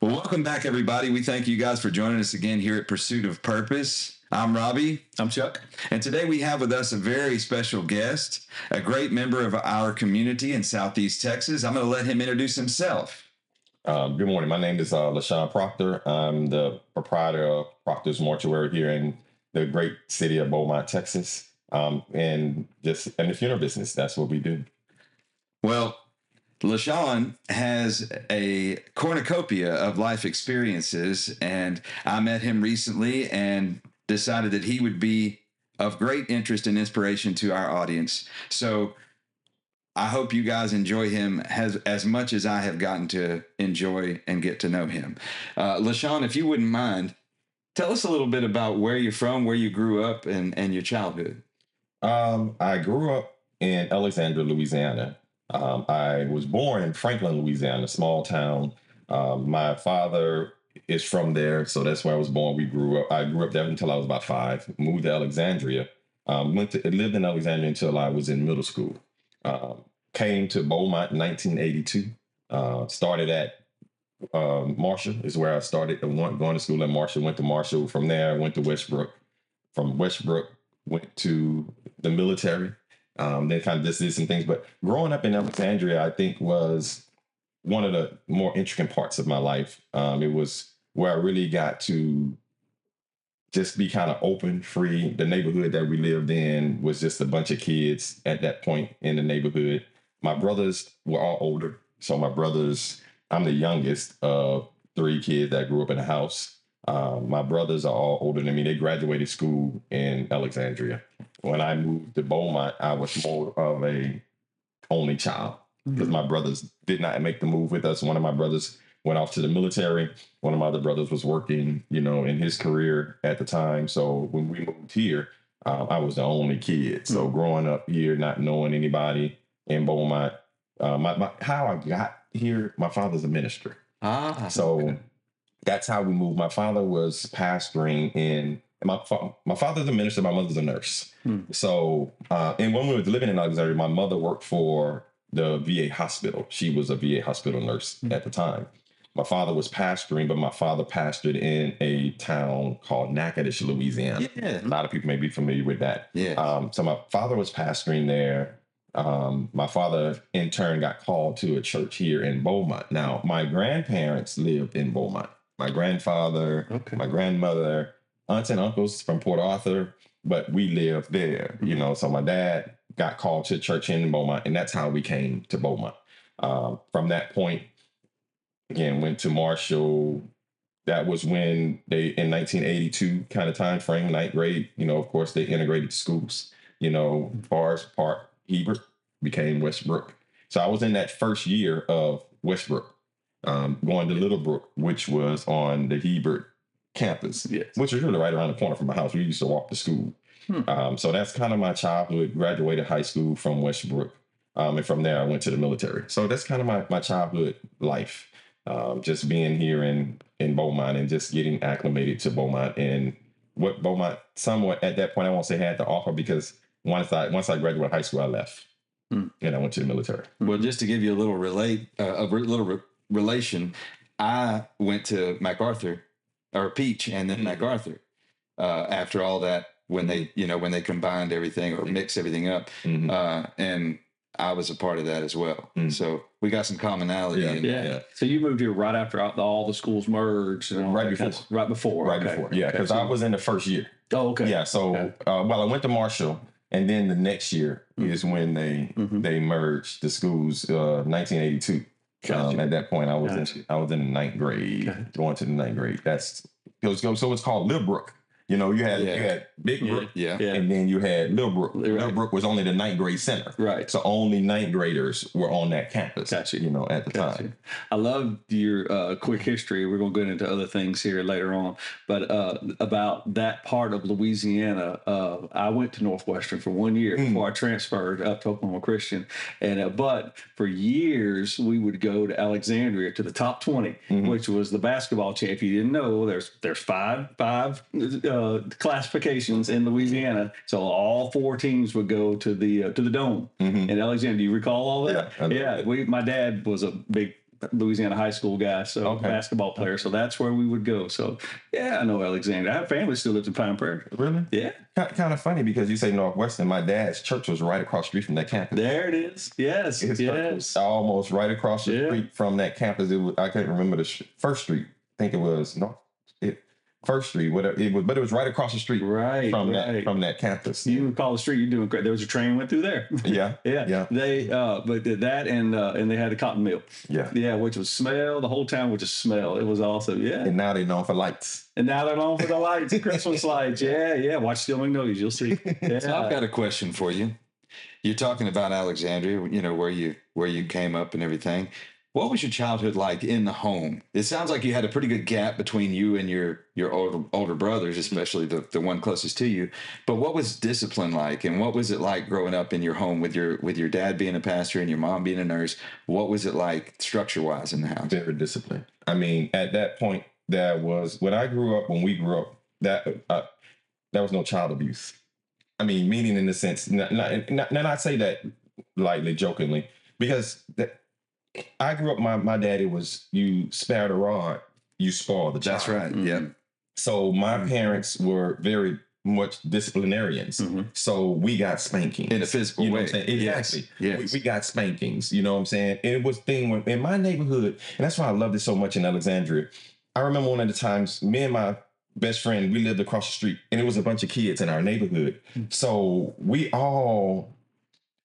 Well, welcome back, everybody. We thank you guys for joining us again here at Pursuit of Purpose. I'm Robbie. I'm Chuck. And today we have with us a very special guest, a great member of our community in Southeast Texas. I'm going to let him introduce himself. Um, good morning. My name is uh, Lashon Proctor. I'm the proprietor of Proctor's Mortuary here in the great city of Beaumont, Texas. Um, and just in the funeral business, that's what we do. Well, Lashon has a cornucopia of life experiences, and I met him recently and decided that he would be of great interest and inspiration to our audience. So I hope you guys enjoy him as, as much as I have gotten to enjoy and get to know him. Uh, Lashon, if you wouldn't mind, tell us a little bit about where you're from, where you grew up, and, and your childhood. Um, I grew up in Alexandria, Louisiana. Um, I was born in Franklin, Louisiana, a small town. Um, my father is from there, so that's where I was born. We grew up. I grew up there until I was about five. Moved to Alexandria. Um, went to lived in Alexandria until I was in middle school. Um, came to Beaumont in 1982. Uh, started at um, Marshall is where I started going to school at Marshall. Went to Marshall. From there, I went to Westbrook. From Westbrook, went to the military. Um, then kind of just did some things. But growing up in Alexandria, I think was one of the more intricate parts of my life. Um, it was where I really got to just be kind of open, free. The neighborhood that we lived in was just a bunch of kids at that point in the neighborhood. My brothers were all older. So my brothers, I'm the youngest of three kids that grew up in the house. Um, my brothers are all older than me. They graduated school in Alexandria. When I moved to Beaumont, I was more of a only child because mm-hmm. my brothers did not make the move with us. One of my brothers went off to the military. One of my other brothers was working, you know, in his career at the time. So when we moved here, um, I was the only kid. So mm-hmm. growing up here, not knowing anybody in Beaumont, uh, my, my, how I got here, my father's a minister. Ah, so. That's how we moved. My father was pastoring in. My fa- my father's a minister. My mother's a nurse. Hmm. So, uh, and when we were living in Alexandria, my mother worked for the VA hospital. She was a VA hospital nurse hmm. at the time my father was pastoring, but my father pastored in a town called Natchitoches, Louisiana. Yeah. A lot of people may be familiar with that. Yeah. Um, so my father was pastoring there. Um, my father, in turn, got called to a church here in Beaumont. Now, my grandparents lived in Beaumont. My grandfather, okay. my grandmother, aunts and uncles from Port Arthur, but we lived there, you know. So my dad got called to church in Beaumont, and that's how we came to Beaumont. Um, from that point, again went to Marshall. That was when they in 1982 kind of time frame, ninth grade. You know, of course, they integrated schools. You know, Forest Park, Hebert became Westbrook. So I was in that first year of Westbrook, um, going to Littlebrook, which was on the Hebert campus, yes. which is really right around the corner from my house. We used to walk to school. Hmm. Um, so that's kind of my childhood. Graduated high school from Westbrook. Um, and from there, I went to the military. So that's kind of my, my childhood life um, just being here in in Beaumont and just getting acclimated to Beaumont and what Beaumont somewhat at that point I won't say had to offer because once I once I graduated high school I left hmm. and I went to the military. Well, just to give you a little relate uh, a little re- relation, I went to MacArthur or Peach and then mm-hmm. MacArthur uh, after all that when they you know when they combined everything or mixed everything up mm-hmm. uh, and I was a part of that as well. Mm. So we got some commonality. Yeah, yeah. yeah. So you moved here right after all the schools merged. And right before. Kind of, right before. Right okay. before. Yeah, because okay. I was in the first year. Oh, okay. Yeah. So okay. Uh, well, I went to Marshall, and then the next year mm-hmm. is when they mm-hmm. they merged the schools. Uh, 1982. Gotcha. Um, at that point, I was gotcha. in I was in the ninth grade, okay. going to the ninth grade. That's so it's called Littlebrook. You know, you had yeah. you had Big Brook, yeah. yeah. and then you had Little Brook. Right. Little Brook was only the ninth grade center, right? So only ninth graders were on that campus. Gotcha. You know, at the gotcha. time. I love your uh, quick history. We're going to get into other things here later on, but uh, about that part of Louisiana, uh, I went to Northwestern for one year mm. before I transferred up to Oklahoma Christian, and uh, but for years we would go to Alexandria to the top 20 mm-hmm. which was the basketball champ. If you didn't know, there's there's five five uh, in Louisiana. So all four teams would go to the uh, to the dome mm-hmm. in Alexandria. Do you recall all that? Yeah, yeah. We, my dad was a big Louisiana high school guy, so Okay. basketball player. So that's where we would go. So yeah, I know Alexandria. I have family still lives in Pine Prairie. Really? Yeah, Kind of funny because you say Northwestern. My dad's church was right across the street from that campus. there it is. Yes, His yes. almost right across the Yeah. street from that campus. Was, I can't remember the sh- first street. I think it was no, it first street. Whatever it was, but it was right across the street Right, from right. that from that campus. you call the street? You're doing great. There was a train went through there. yeah, yeah, Yeah. They, uh, but did that and uh, and they had a cotton mill. yeah. Yeah, which was smell. The whole town would just smell. It was awesome. Yeah. And now they're known for lights. And now they're known for the lights, Christmas lights. Yeah, yeah. Watch Steel Magnolias. You'll see. Yeah. So I've got a question for you. You're talking about Alexandria, you know, where you where you came up and everything. What was your childhood like in the home? It sounds like you had a pretty good gap between you and your your older older brothers, especially the, the one closest to you. But what was discipline like and what was it like growing up in your home with your with your dad being a pastor and your mom being a nurse? What was it like structure wise in the house? Very disciplined. I mean, at that point, that was when I grew up. When we grew up, that uh, there was no child abuse. I mean, meaning in the sense, not, not, not, and I say that lightly, jokingly, because that, I grew up. My my daddy was you spare the rod, you spoil the child. That's right. Mhm. Yeah. So my parents were very much disciplinarians. Mhm. So we got spankings In a physical you know way. What I'm saying? Yes. Exactly. Yes. We, we got spankings. You know what I'm saying? And it was thing when, in my neighborhood, and that's why I loved it so much in Alexandria. I remember one of the times me and my best friend we lived across the street, and it was a bunch of kids in our neighborhood. So we all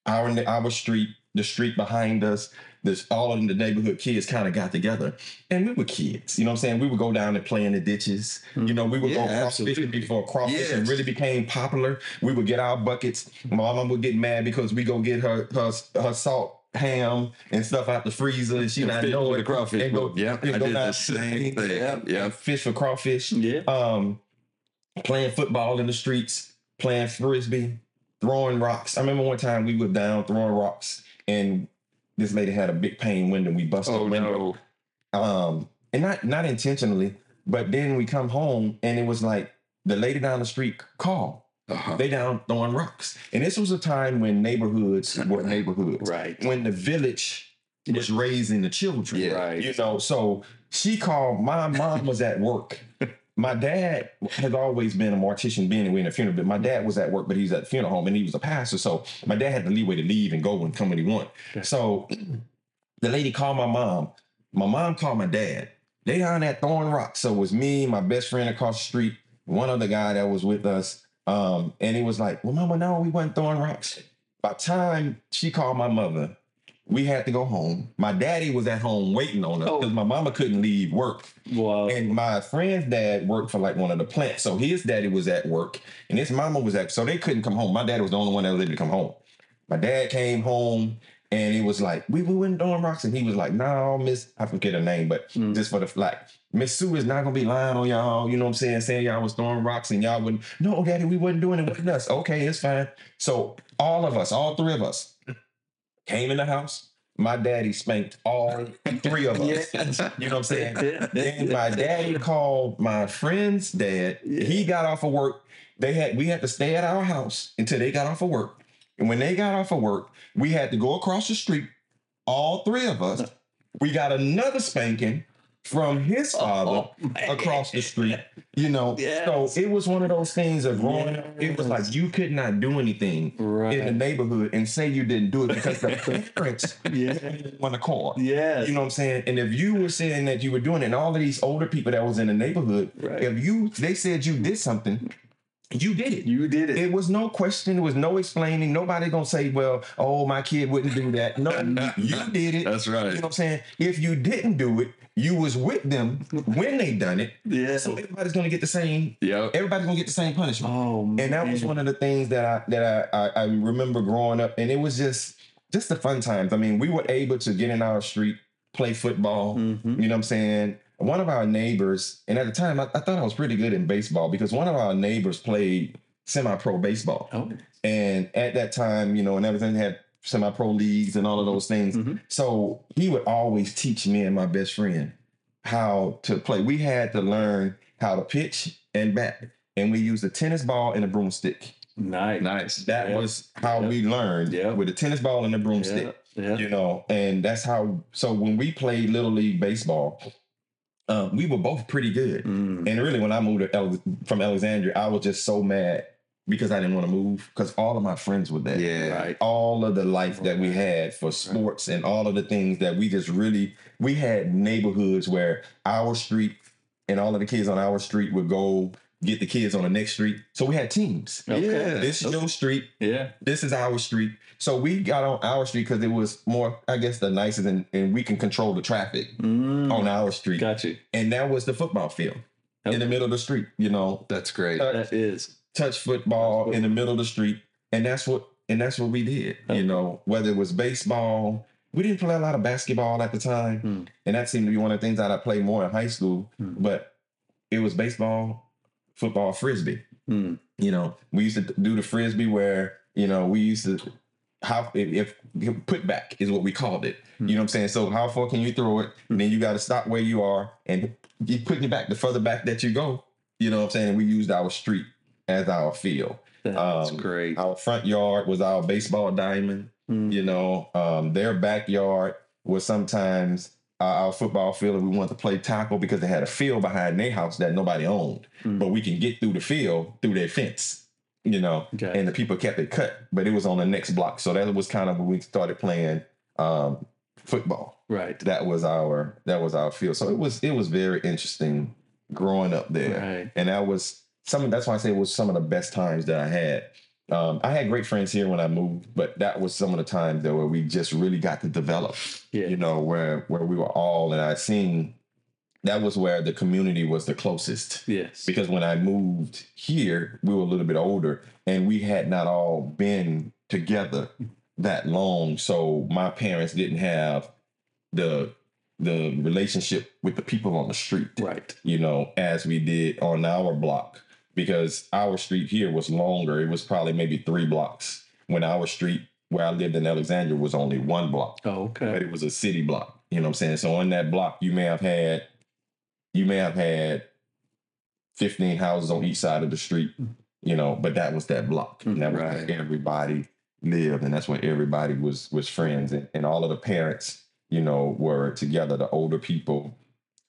our our street, the street behind us, this all of the neighborhood kids kind of got together, and we were kids. You know what I'm saying? We would go down and play in the ditches. You know, we would Yeah, go cross fishing absolutely. before crawfish Yes. really became popular. We would get our buckets. Mom would get mad because we go get her her, her salt ham and stuff out the freezer, and she not know it. the crawfish. and go- yeah, I did the same thing. Yeah, Yeah. fish for crawfish Yeah. um, playing football in the streets, playing frisbee, throwing rocks. I remember one time we were down throwing rocks, and this lady had a big pane window. We busted Oh the window, no. um, and not not intentionally, but then we come home, and it was like the lady down the street called. Uh-huh. They down throwing rocks, and this was a time when neighborhoods were neighborhoods. Right. When the village was raising the children. Yeah. Right. You know, so she called. My mom was at work. My dad has always been a mortician, being we in a funeral. But my dad was at work, but he's at the funeral home, and he was a pastor. So my dad had the leeway to leave and go and come when he wanted. So the lady called my mom. My mom called my dad. They down there throwing rocks. So it was me, my best friend across the street, one other guy that was with us. Um, and he was like, "Well, mama, no, we wasn't throwing rocks." By the time she called my mother, we had to go home. My daddy was at home waiting on us Oh. because my mama couldn't leave work. Wow. And my friend's dad worked for like one of the plants. So his daddy was at work and his mama was at, so they couldn't come home. My dad was the only one that was able to come home. My dad came home and it was like, we, we went throwing rocks. And he was like, no, Miss, I forget her name, but Mm. just for the like, Miss Sue is not gonna be lying on y'all. You know what I'm saying? Saying y'all was throwing rocks and y'all wouldn't. No, daddy, we wasn't doing it with us. Okay, it's fine. So all of us, all three of us, came in the house. My daddy spanked all three of us. You know what I'm saying? Yeah. Then my daddy called my friend's dad. He got off of work. They had we had to stay at our house until they got off of work. And when they got off of work, we had to go across the street. All three of us. We got another spanking from his oh, father Oh, across the street. You know, Yes. so it was one of those things of growing up. It was like you could not do anything Right. in the neighborhood and say you didn't do it because the parents Yeah. want to call. Yes. You know what I'm saying? And if you were saying that you were doing it, and all of these older people that was in the neighborhood, Right. if you they said you did something, you did it. you did it. It was no question. There was no explaining. Nobody gonna say, "Well, oh, my kid wouldn't do that." No, you did it. That's right. You know what I'm saying? If you didn't do it, you was with them when they done it. yeah. So everybody's gonna get the same. Yep. Everybody's gonna get the same punishment. Oh, man. And that was one of the things that I that I, I I remember growing up, and it was just just the fun times. I mean, we were able to get in our street, play football. Mhm. You know what I'm saying? One of our neighbors, and at the time, I, I thought I was pretty good in baseball because one of our neighbors played semi-pro baseball, Oh. and at that time, you know, and everything had semi-pro leagues and all of those things. Mhm. So he would always teach me and my best friend how to play. We had to learn how to pitch and bat, and we used a tennis ball and a broomstick. Nice. Nice. That Yeah. was how Yeah. we learned Yeah. with a tennis ball and a broomstick. Yeah. You know, and that's how. So when we played little league baseball, um, we were both pretty good. Mm. And really, when I moved to Alex- from Alexandria, I was just so mad because I didn't want to move because all of my friends were there. Yeah. Right. All of the life that we had for sports and all of the things that we just really we had neighborhoods where our street and all of the kids on our street would go get the kids on the next street. So we had teams. Okay. Yeah. This is your street. Yeah. This is our street. So we got on our street because it was more, I guess, the nicest and, and we can control the traffic Mm. on our street. Got you. And that was the football field in the middle of the street, you know, That's great. Uh, That is. Touch football in the middle of the street. And that's what and that's what we did. You know, whether it was baseball, we didn't play a lot of basketball at the time. Hmm. And that seemed to be one of the things that I played more in high school. Hmm. But it was baseball, football, frisbee. Mm. You know, we used to do the frisbee where, you know, we used to how if, if put back is what we called it. Hmm. You know what I'm saying? So how far can you throw it? And then you got to stop where you are and you putting it back. The further back that you go, you know what I'm saying? And we used our street as our field. That's Um, great. Our front yard was our baseball diamond. Mm. You know, um, their backyard was sometimes uh, our football field. and We wanted to play tackle because they had a field behind their house that nobody owned, Mm. but we can get through the field through their fence. You know, Okay. and the people kept it cut, but it was on the next block. So that was kind of when we started playing um, football. right. That was our that was our field. So it was it was very interesting growing up there Right. and that was some. That's why I say it was some of the best times that I had. Um, I had great friends here when I moved, but that was some of the times that where we just really got to develop. Yeah. You know, where where we were all, and I seen that was where the community was the closest. Yes. Because when I moved here, we were a little bit older, and we had not all been together that long. So my parents didn't have the the relationship with the people on the street Right. you know, as we did on our block because our street here was longer. It was probably maybe three blocks when our street where I lived in Alexandria was only one block, Oh, but okay. it was a city block. You know what I'm saying? So on that block, you may have had, you may have had 15 houses on each side of the street, hmm. you know, but that was that block. And that was Right. where everybody lived. And that's when everybody was, was friends and, and all of the parents, you know, were together, the older people,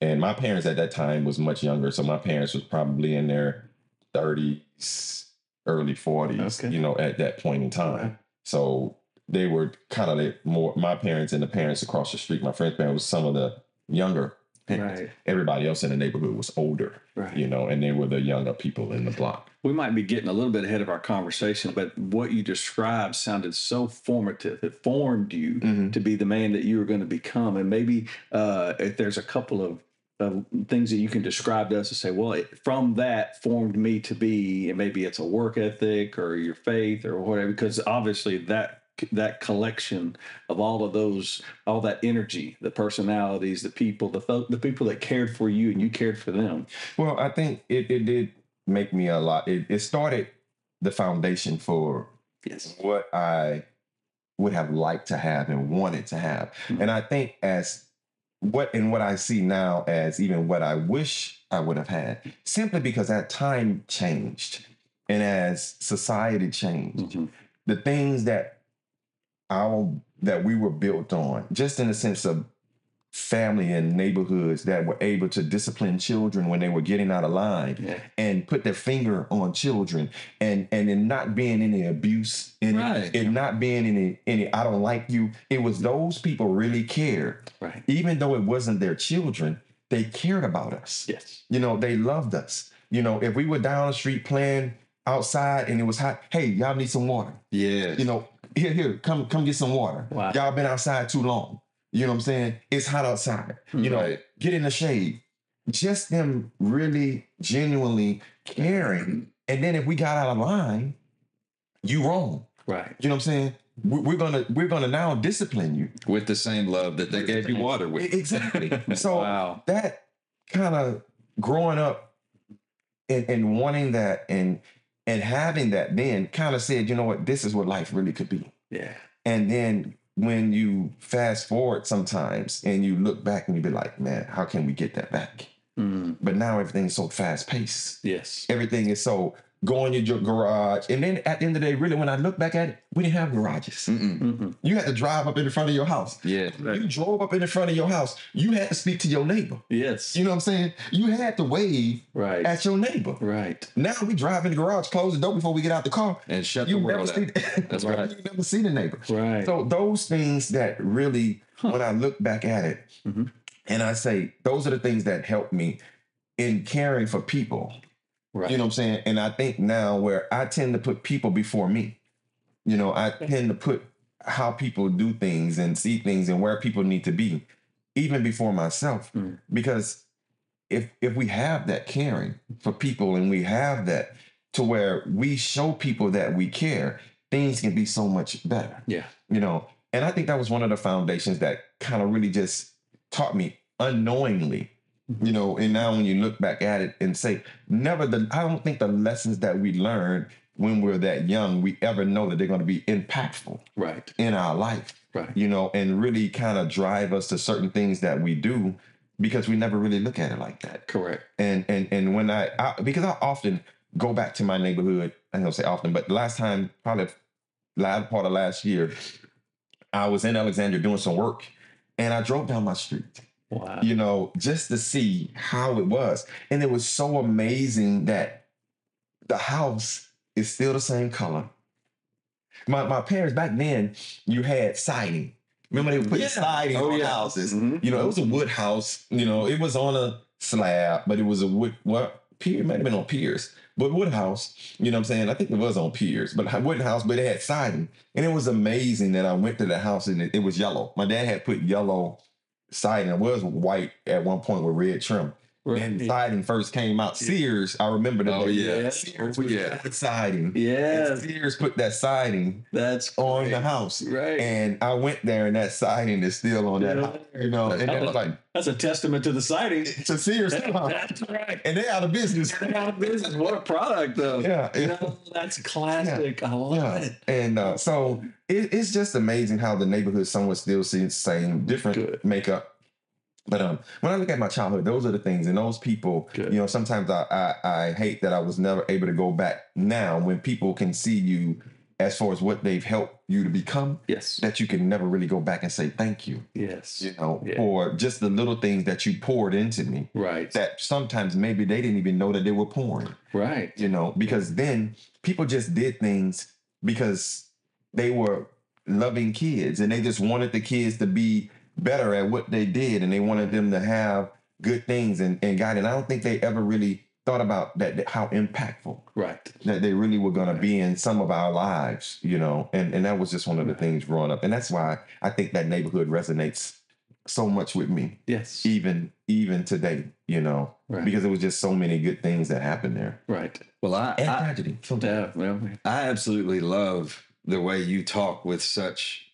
and my parents at that time was much younger, so my parents was probably in their 30s, early 40s, Okay. you know, at that point in time. Right. So they were kind of like more my parents and the parents across the street. My friend's parents was some of the younger parents. Right. Everybody else in the neighborhood was older, Right. you know, and they were the younger people in the block. We might be getting a little bit ahead of our conversation, but what you described sounded so formative. It formed you Mhm. to be the man that you were going to become. And maybe uh, if there's a couple of uh, things that you can describe to us to say, well, it, from that formed me to be, and maybe it's a work ethic or your faith or whatever, because obviously that that collection of all of those, all that energy, the personalities, the people, the th- the people that cared for you and you cared for them. Well, I think it, it did make me a lot. It, it started the foundation for Yes. what I would have liked to have and wanted to have. Mhm. And I think as what and what I see now as even what I wish I would have had, simply because that time changed. And as society changed, Mhm. the things that our that we were built on, just in the sense of family and neighborhoods that were able to discipline children when they were getting out of line Yeah. and put their finger on children and and in not being any abuse in Right. it, and not being any any I don't like you. It was those people really cared. Right. Even though it wasn't their children, they cared about us. Yes. You know, they loved us. You know, if we were down the street playing outside and it was hot, hey, y'all need some water. Yeah. You know, here, here, come come get some water. Wow. Y'all been outside too long. You know what I'm saying? It's hot outside. Hmm, you know, Right. get in the shade. Just them really genuinely caring. And then if we got out of line, you wrong. Right. You know what I'm saying? We- We're gonna we're gonna now discipline you. with the same love that they gave you water with. Exactly. So wow. that kind of growing up and, and wanting that and and having that then kind of said, you know what, this is what life really could be. Yeah. And then when you fast forward sometimes and you look back and you be like, man, how can we get that back? Mm. But now everything's so fast paced. Yes. Everything is so go in your garage. And then at the end of the day, really, when I look back at it, we didn't have garages. Mm-mm. Mm-mm. You had to drive up in the front of your house. Yeah. Right. You drove up in the front of your house. You had to speak to your neighbor. Yes. You know what I'm saying? You had to wave right. at your neighbor. right. Now we drive in the garage, close the door before we get out the car. And shut You the never world see. out. That's right. You never see the neighbor. Right. So those things that really, Huh. when I look back at it, Mhm. and I say those are the things that help me in caring for people. Right. You know what I'm saying? And I think now where I tend to put people before me. You know, I tend to put how people do things and see things and where people need to be, even before myself. Mm. Because if if we have that caring for people and we have that to where we show people that we care, things can be so much better. Yeah. You know, and I think that was one of the foundations that kind of really just taught me unknowingly you know and now when you look back at it and say never the i don't think the lessons that we learned when we're that young we ever know that they're going to be impactful right. in our life Right. you know and really kind of drive us to certain things that we do because we never really look at it like that Correct. and and and when i, I because i often go back to my neighborhood i don't say often but the last time probably last part of last year i was in alexandria doing some work and i drove down my street Wow. you know, just to see how it was. And it was so amazing that the house is still the same color. My my parents back then, you had siding. Remember they would put Yeah. siding Oh, on yeah. houses. Mhm. You know, it was a wood house. You know, it was on a slab, but it was a wood what pier it might have been on piers. But wood house, you know what I'm saying? I think it was on piers, but wood house, but it had siding. And it was amazing that I went to the house and it, it was yellow. My dad had put yellow siding. It was white at one point with red trim. When Right. siding first came out, Sears, I remember that. Oh, they- yeah. Sears Oh, put yeah. that siding. And Sears put that siding That's on the house. Right. And I went there and that siding is still on that Yeah. house. You know, and That's was like, That's a testament to the siding. it's a Sears house. That's right. And they're out of business. They're out of business. What a product, though. Yeah. You know, that's classic. I love Yeah. it. And uh, so it, it's just amazing how the neighborhood somewhat still seems the same, different Good. makeup. But um, when I look at my childhood, those are the things, and those people, Good. you know, sometimes I, I I hate that I was never able to go back. Now, when people can see you as far as what they've helped you to become, Yes. that you can never really go back and say thank you, Yes. you know, Yeah. for just the little things that you poured into me. Right. That sometimes maybe they didn't even know that they were pouring right. you know, because then people just did things because they were loving kids and they just wanted the kids to be better at what they did and they wanted them to have good things and, and God. And I don't think they ever really thought about that, that how impactful Right. that they really were going to be in some of our lives, you know, and, and that was just one of the things growing up. And that's why I think that neighborhood resonates so much with me, Yes. even, even today, you know, Right. because it was just so many good things that happened there Right. Well, I, and I tragedy. sometimes. Yeah. Well, I absolutely love the way you talk with such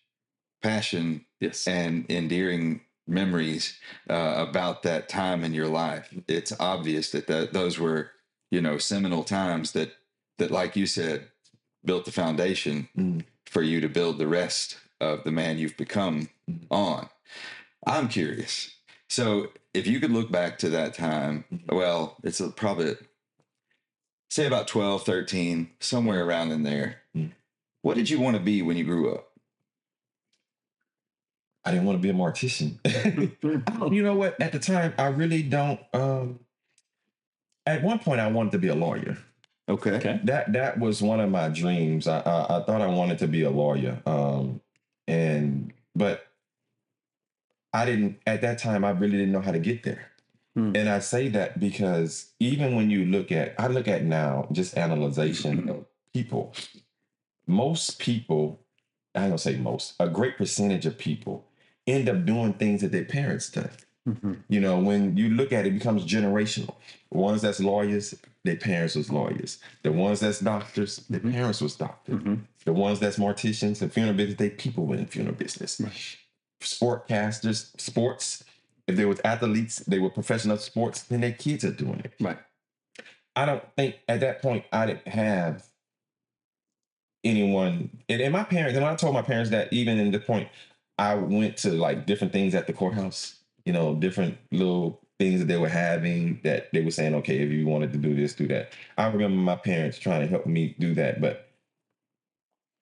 passion yes. and endearing memories uh, about that time in your life. It's obvious that, that those were, you know, seminal times that that, like you said, built the foundation Mm. for you to build the rest of the man you've become Mm. on. I'm curious. So, if you could look back to that time, Mhm. well, it's a, probably say about 12, 13, somewhere around in there. Mm. What did you want to be when you grew up? I didn't want to be a mortician. You know what? At the time, I really don't. Um, at one point, I wanted to be a lawyer. Okay. Okay. That that was one of my dreams. I I, I thought I wanted to be a lawyer. Um, and but I didn't at that time. I really didn't know how to get there. Hmm. And I say that because even when you look at, I look at now just analyzation of people. Most people, I don't say most, a great percentage of people end up doing things that their parents did. Mhm. You know, when you look at it, it becomes generational. The ones that's lawyers, their parents was lawyers. The ones that's doctors, their Mhm. parents was doctors. Mhm. The ones that's morticians and funeral business, they people were in funeral business. Right. Sportcasters, sports. If they was athletes, they were professional sports, then their kids are doing it. Right. I don't think at that point I didn't have anyone. And, and my parents, and I told my parents that even in the point, I went to like different things at the courthouse, you know, different little things that they were having that they were saying, okay, if you wanted to do this, do that. I remember my parents trying to help me do that, but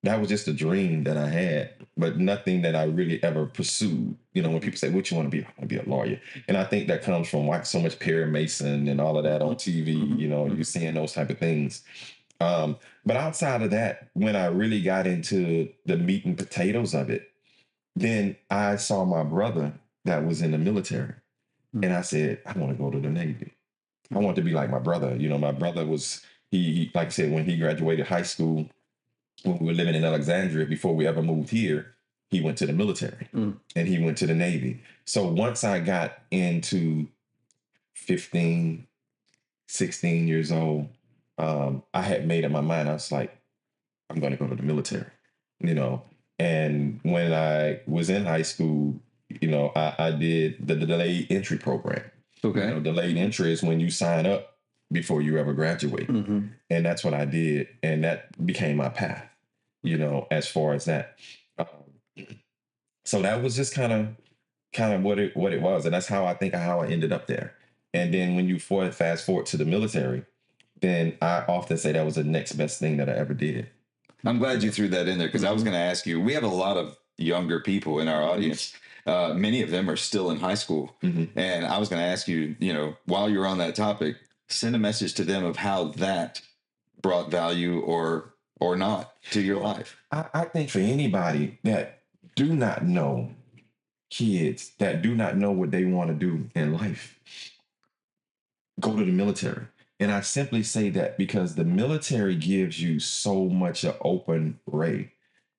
that was just a dream that I had, but nothing that I really ever pursued. You know, when people say, "What you want to be?" I want to be a lawyer, and I think that comes from watching so much Perry Mason and all of that on TV. You know, you're seeing those type of things. Um, but outside of that, when I really got into the meat and potatoes of it, then I saw my brother that was in the military, Mm. and I said, "I want to go to the Navy. I want to be like my brother." You know, my brother was he, he like I said when he graduated high school when we were living in Alexandria before we ever moved here, he went to the military Mm. and he went to the Navy. So once I got into 15, 16 years old, um, I had made up my mind. I was like, I'm going to go to the military, you know. And when I was in high school, you know, I, I did the the delayed entry program. Okay. You know, delayed entry is when you sign up before you ever graduate hmm and that's what I did, and that became my path. You know, as far as that, um, so that was just kind of, kind of what it what it was, and that's how I think how I ended up there. And then when you fast forward to the military, then I often say that was the next best thing that I ever did. I'm glad you threw that in there because I was going to ask you. We have a lot of younger people in our audience. Uh, many of them are still in high school, Mhm. and I was going to ask you. You know, while you're on that topic, send a message to them of how that brought value or or not to your life. I, I think for anybody that do not know kids that do not know what they want to do in life, go to the military. And I simply say that because the military gives you so much an open array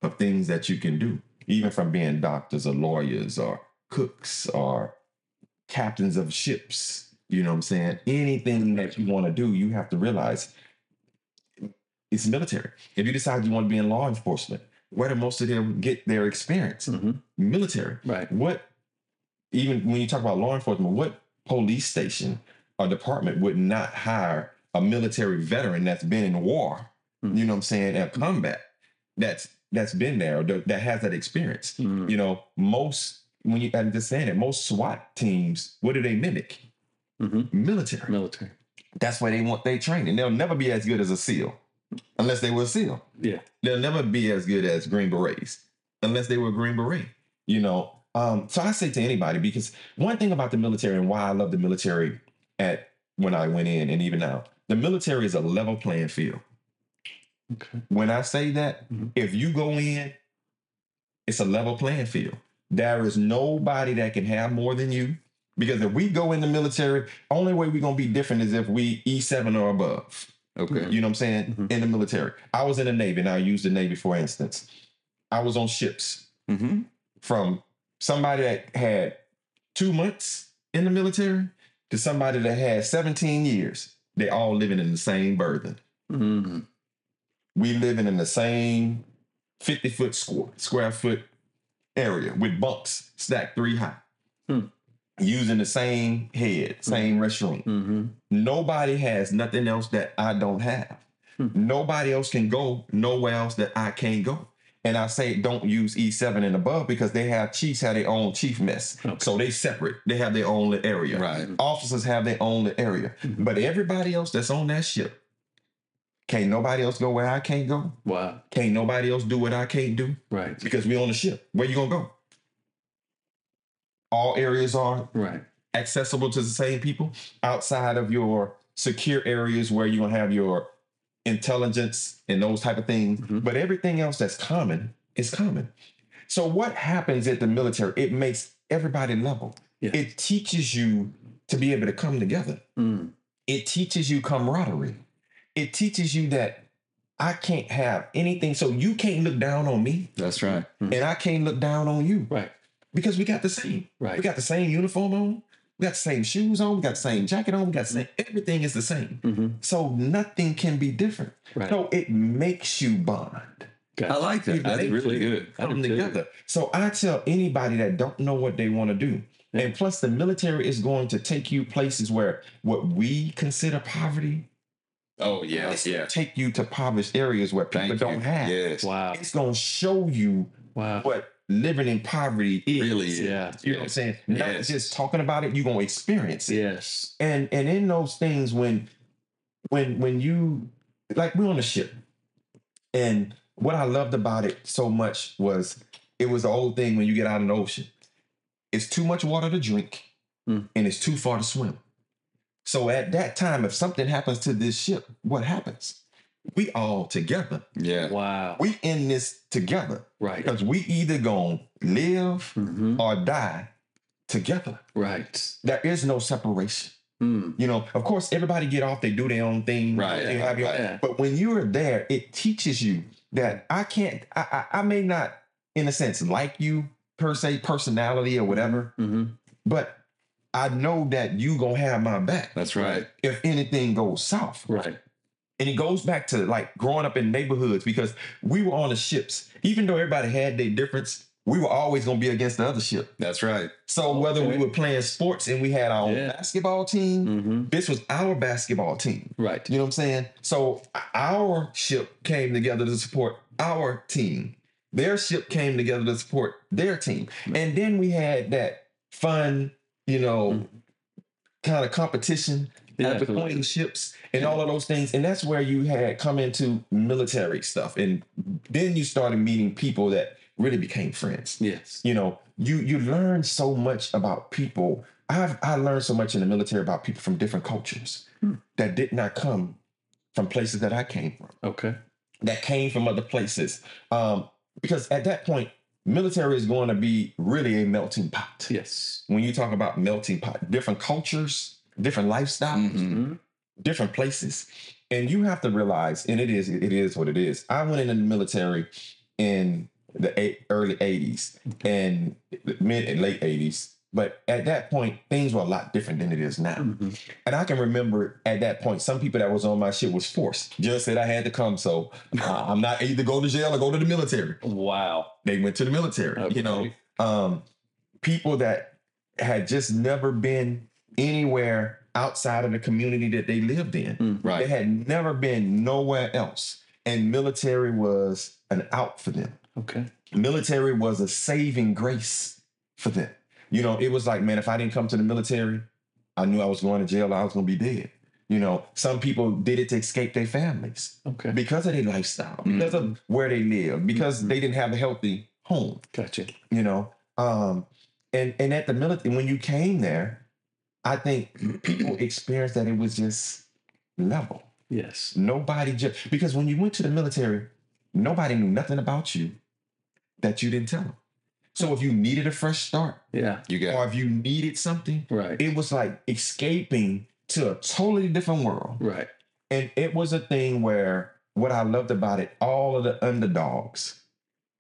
of things that you can do, even from being doctors or lawyers or cooks or captains of ships. You know what I'm saying? Anything that you want to do, you have to realize it's military. If you decide you want to be in law enforcement, where do most of them get their experience? hmm Military. Right. What, even when you talk about law enforcement, what police station or department would not hire a military veteran that's been in war? Mhm. You know what I'm saying? And combat that's that's been there or that has that experience. Mhm. You know, most when you I'm just saying it, most SWAT teams, what do they mimic? hmm Military. Military. That's why they want their training. They'll never be as good as a SEAL unless they were a SEAL. Yeah. They'll never be as good as Green Berets unless they were Green Beret. You know, um, so I say to anybody because one thing about the military and why I love the military at when I went in and even now, the military is a level playing field. Okay. When I say that, Mhm. if you go in, it's a level playing field. There is nobody that can have more than you. Because if we go in the military, only way we're gonna be different is if we E7 or above. Okay. You know what I'm saying? Mhm. In the military. I was in the Navy, and I used the Navy for instance. I was on ships Mm-hmm. from somebody that had two months in the military to somebody that had 17 years. They all living in the same berthing. hmm We living in the same 50 foot square, square foot area with bunks stacked three high. Hmm. Using the same head, same restroom. hmm Nobody has nothing else that I don't have. Hmm. Nobody else can go nowhere else that I can't go. And I say don't use E7 and above because they have chiefs have their own chief mess. Okay. So they separate. They have their own area. Right. Officers have their own area. Mhm. But everybody else that's on that ship, can't nobody else go where I can't go. Wow. Can't nobody else do what I can't do Right. because we on the ship. Where you gonna go? All areas are Right. accessible to the same people outside of your secure areas where you're gonna have your intelligence and those type of things. Mhm. But everything else that's common is common. So what happens at the military? It makes everybody level. Yeah. It teaches you to be able to come together. Mm. It teaches you camaraderie. It teaches you that I can't have anything. So you can't look down on me, That's right. and I can't look down on you Right. because we got the same. Right. We got the same uniform on. We got the same shoes on. We got the same jacket on. We got the same. Everything is the same. hmm So nothing can be different. Right. So it makes you bond. Gotcha. I like that. That's really good. I Come do too. together. So I tell anybody that don't know what they want to do. Yeah. And plus, the military is going to take you places where what we consider poverty, Oh yeah, yeah. take you to impoverished areas where people Thank don't you. have. Yes. Wow. It's going to show you Wow. what living in poverty is. Really is. Yeah. You know what I'm saying? Not Yes. just talking about it, you're gonna experience it. Yes. And and in those things when when when you like we're on a ship. And what I loved about it so much was it was the old thing when you get out in the ocean. It's too much water to drink Hmm. and it's too far to swim. So at that time, if something happens to this ship, what happens? We all together. Yeah. Wow. We in this together Right. because we either gonna live hmm or die together. Right. There is no separation. Mm. You know, of course, everybody get off, they do their own thing. Right, they have your- right. Yeah. But when you are there, it teaches you that I can't, I, I, I may not, in a sense, like you per se, personality or whatever, hmm but I know that you gonna have my back That's right. if anything goes south. Right. And it goes back to like growing up in neighborhoods because we were on the ships. Even though everybody had their difference, we were always gonna be against the other ship. That's right. So whether we were playing sports and we had our own Yeah. basketball team, hmm this was our basketball team. Right. You know what I'm saying? So our ship came together to support our team. Their ship came together to support their team. And then we had that fun, you know, Mm. kind of competition Yeah, ships and all of those things. And that's where you had come into military stuff. And then you started meeting people that really became friends Yes. you know you you learn so much about people i've i learned so much in the military about people from different cultures Hmm. that did not come from places that i came from Okay. that came from other places um because at that point military is going to be really a melting pot Yes. when you talk about melting pot different cultures different lifestyles Mhm. hmm different places. And you have to realize and it is it is what it is. I went into the military in the eight, early 80s and mid and late 80s but at that point things were a lot different than it is now. Hmm and i can remember at that point some people that was on my ship was forced. Just said i had to come so uh, i'm not either go to jail or go to the military. Wow. they went to the military you know? Um, people that had just never been anywhere outside of the community that they lived in. Mm. They had never been nowhere else. And military was an out for them. Okay. Military was a saving grace for them. You know, it was like, man, if I didn't come to the military, I knew I was going to jail, I was going to be dead. You know, some people did it to escape their families Okay. because of their lifestyle, because of where they live, because Mhm. they didn't have a healthy home Gotcha. you know um and and at the military when you came there i think people experienced that it was just level Yes. nobody just because when you went to the military nobody knew nothing about you that you didn't tell them so if you needed a fresh start Yeah. You got or if you needed something Right. it was like escaping to a totally different world Right. and it was a thing where what I loved about it, all of the underdogs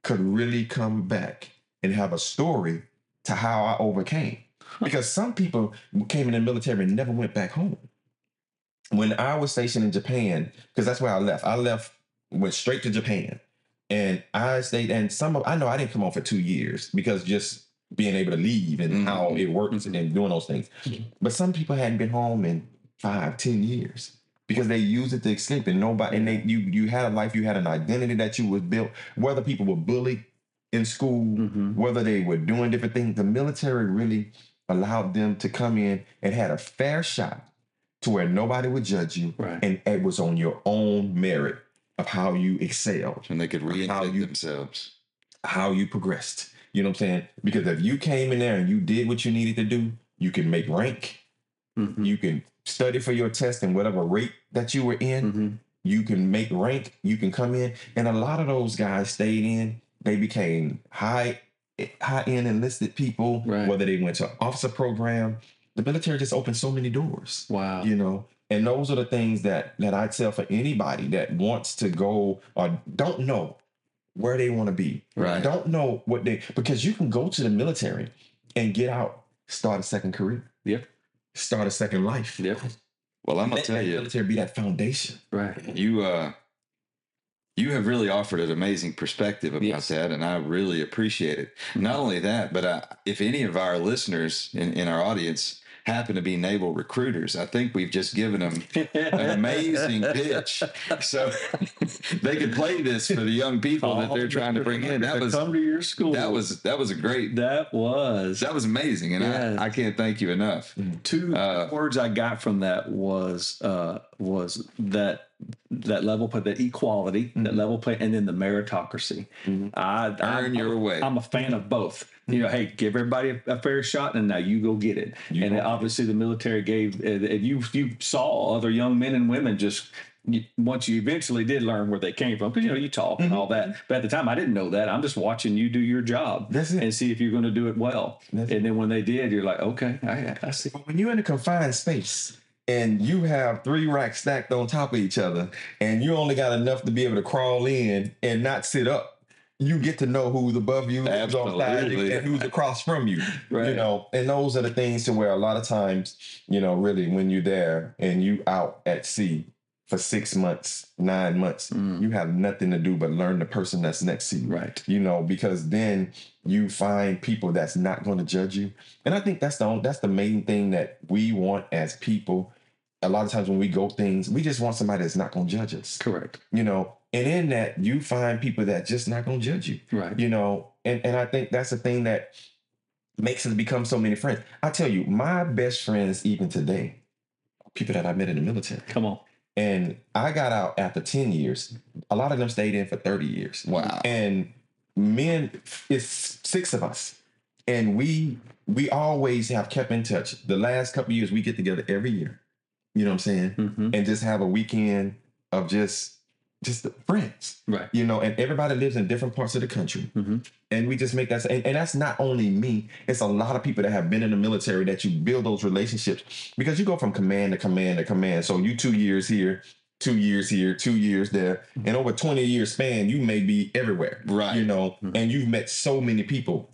could really come back and have a story to how I overcame. Because some people came in the military and never went back home. When I was stationed in Japan, because that's where I left, I left, went straight to Japan. And I stayed, and some of, I know I didn't come home for two years because just being able to leave and Mhm. how it works Mhm. and doing those things. Mhm. But some people hadn't been home in five, ten years because they used it to escape and nobody and they you you had a life, you had an identity that you was built, whether people were bullied in school, hmm whether they were doing different things, the military really allowed them to come in and had a fair shot to where nobody would judge you Right. and it was on your own merit of how you excelled and they could reinvent you- themselves. how you progressed. You know what I'm saying? Because if you came in there and you did what you needed to do, you can make rank, hmm you can study for your test and whatever rate that you were in, hmm you can make rank, you can come in. And a lot of those guys stayed in, they became high high end enlisted people, Right. whether they went to officer program. The military just opened so many doors Wow. you know and those are the things that that i tell for anybody that wants to go or don't know where they want to be Right. don't know what they because you can go to the military and get out start a second career Yep. start a second life Yep. Well, I'm gonna tell you, military be that foundation Right. you uh you have really offered an amazing perspective about Yes. that and i really appreciate it not only that but uh, if any of our listeners in, in our audience happen to be naval recruiters. I think we've just given them an amazing pitch, so they could play this for the young people that they're trying to bring in. That was come to your school. that was that was a great. that was That was amazing, and Yes. I, I can't thank you enough. two Uh, words I got from that was uh, was that that level play, that equality, that mm-hmm. level play, and then the meritocracy. Mm-hmm. I, Earn I'm- your way. I'm a fan of both. You know, mm-hmm. hey, give everybody a, a fair shot, and now you go get it. You and obviously, the military gave. Uh, you you saw other young men and women just. You, once you eventually did learn where they came from, because you know you talk and all that, but at the time I didn't know that. I'm just watching you do your job it. and see if you're going to do it well. That's and then when they did, you're like, okay, I, I see. But when you're in a confined space and you have three racks stacked on top of each other and you only got enough to be able to crawl in and not sit up, you get to know who's above you, who's on side, and who's across from you. You know, and those are the things to where a lot of times, you know, really when you're there and you out at sea for six months, nine months, Mm. you have nothing to do but learn the person that's next to you Right. you know, because then you find people that's not going to judge you. And I think that's the only, that's the main thing that we want as people. A lot of times when we go things, we just want somebody that's not going to judge us, Correct. you know. And in that, you find people that just not going to judge you, Right. you know. And and I think that's the thing that makes us become so many friends. I tell you, my best friends even today, are people that I met in the military. Come on. And I got out after 10 years. A lot of them stayed in for 30 years Wow. and men it's six of us and we we always have kept in touch the last couple of years we get together every year you know what i'm saying Mm-hmm. and just have a weekend of just just friends Right. you know and everybody lives in different parts of the country Mhm. and we just make that and, and that's not only me it's a lot of people that have been in the military that you build those relationships because you go from command to command to command so you two years here two years here two years there and over 20 years span you may be everywhere Right. you know Mhm. and you've met so many people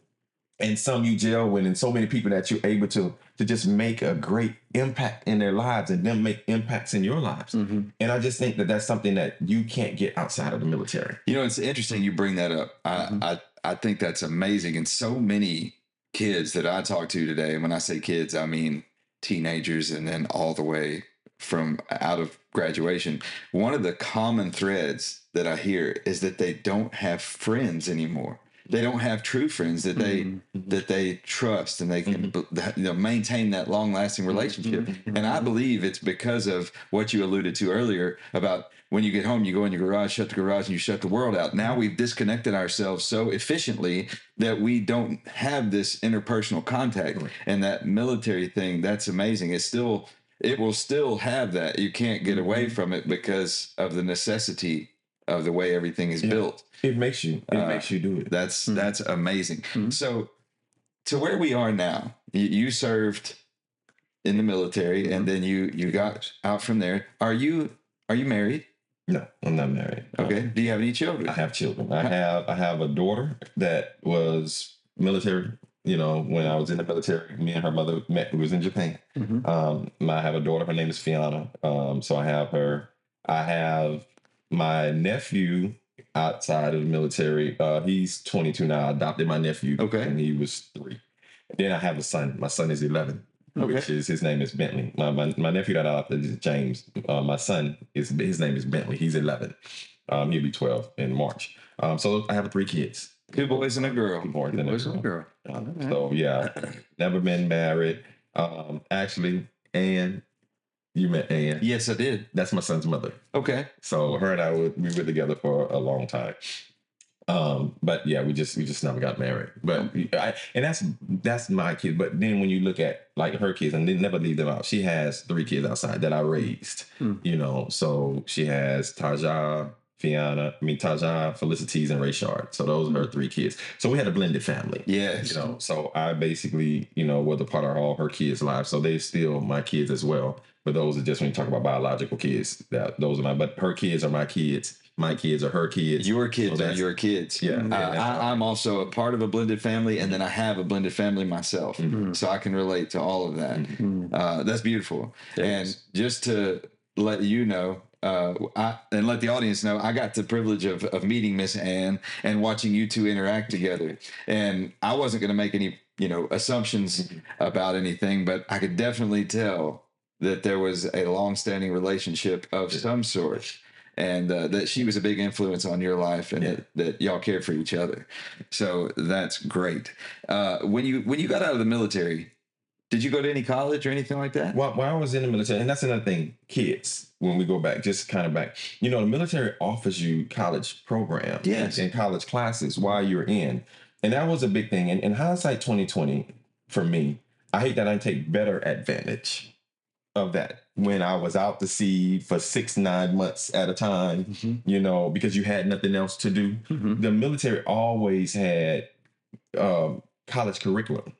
and some you jail with and so many people that you're able to to just make a great impact in their lives and them make impacts in your lives Mm-hmm. and i just think that that's something that you can't get outside of the military You know, it's interesting you bring that up. I, Mhm. I I think that's amazing. And so many kids that I talk to today, and when I say kids, I mean teenagers and then all the way from out of graduation. One of the common threads that I hear is that they don't have friends anymore. They don't have true friends that they Mhm. that they trust and they can mm-hmm. you know maintain that long lasting mm-hmm. relationship. Mm-hmm. And I believe it's because of what you alluded to earlier about when you get home, you go in your garage, shut the garage, and you shut the world out. Now we've disconnected ourselves so efficiently that we don't have this interpersonal contact. Right. And that military thing, that's amazing. It's still, it will still have that. You can't get away from it because of the necessity of the way everything is Yeah. built. it makes you it Uh, makes you do it That's Mhm. that's amazing. Mhm. So to where we are now, you, you served in the military and then you you got out from there. Are you are you married? no i'm not married Okay. Do you have any children? i have children i have i have a daughter that was military you know when i was in the military me and her mother met who was in japan Mhm. Um, I have a daughter. Her name is Fiona. Um, so I have her. I have my nephew outside of the military. Uh, he's 22 now. I adopted my nephew. Okay. And he was three. Then I have a son. My son is 11. Which is his name is Bentley. My my, my nephew that I adopted is James. Uh, my son is his name is Bentley. He's 11. Um, he'll be 12 in March. Um, so I have three kids. Two boys and a girl. Two boys and a Boys and a girl. girl. Um, Alright. So yeah, never been married. Um, actually, Ann, you met Ann. Yes, I did. That's my son's mother. Okay. So her and I were, we were together for a long time. Um, but yeah, we just we just never got married. But I, and that's that's my kid. But then when you look at like her kids, and they never leave them out. She has three kids outside that I raised. Hmm. You know, so she has Taja, Fiona, I mean Taja, Felicities, and Rayshard. So those are her three kids. So we had a blended family. Yes. You know, so I basically, you know, was a part of all her kids' lives. So they still my kids as well. But those are just when you talk about biological kids. That those are my. But her kids are my kids. My kids are her kids. Your kids So are your kids. Yeah, Uh, yeah, that's I, I'm also a part of a blended family, and then I have a blended family myself, Mhm. so I can relate to all of that. Mhm. Mhm. Uh, that's beautiful. It and just to let you know, uh, I, and let the audience know I got the privilege of, of meeting Miss Ann and watching you two interact together. And I wasn't going to make any, you know, assumptions about anything, but I could definitely tell that there was a long-standing relationship of some sort and uh, that she was a big influence on your life and Yeah. that, that y'all cared for each other so that's great uh, when you when you got out of the military did you go to any college or anything like that While, while I was in the military, and that's another thing, kids, when we go back, just kind of back, you know, the military offers you college programs Yes. and college classes while you're in. And that was a big thing. And in hindsight 2020, for me, I hate that I didn't take better advantage of that when I was out to sea for six, nine months at a time, Mhm. you know, because you had nothing else to do. Mhm. The military always had um, college curriculum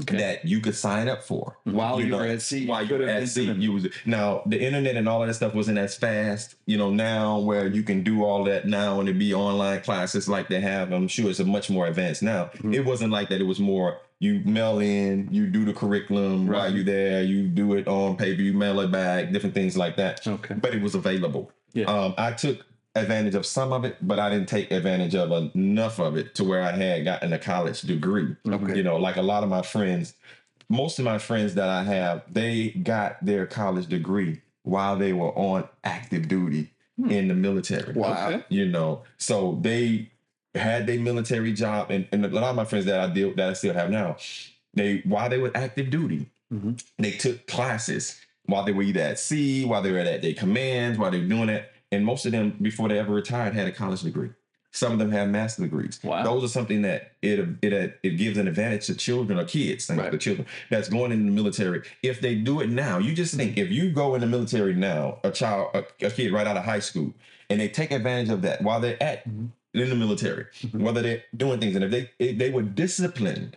Okay. that you could sign up for while you, you know, were at sea while you were at sea. You was now the internet and all of that stuff wasn't as fast. You know now where you can do all that now and it be online classes like they have. I'm sure it's a much more advanced now. Mhm. It wasn't like that. It was more you mail in, you do the curriculum while Right. you there, you do it on paper, you mail it back, different things like that. Okay. But it was available. Yeah. Um, I took advantage of some of it, but I didn't take advantage of enough of it to where I had gotten a college degree. Okay. You know, like a lot of my friends, most of my friends that I have, they got their college degree while they were on active duty Hmm. in the military. Wow. Okay. You know, so they had their military job, and, and a lot of my friends that I deal that I still have now, they while they were active duty, Mhm. they took classes while they were either at sea, while they were at their commands, while they were doing it. And most of them, before they ever retired, had a college degree. Some of them have master degrees. Wow. Those are something that it it it gives an advantage to children or kids, Right. the children that's going in the military. If they do it now, you just think if you go in the military now, a child, a, a kid right out of high school, and they take advantage of that while they're at Mhm. In the military, Mhm. whether they're doing things, and if they if they were disciplined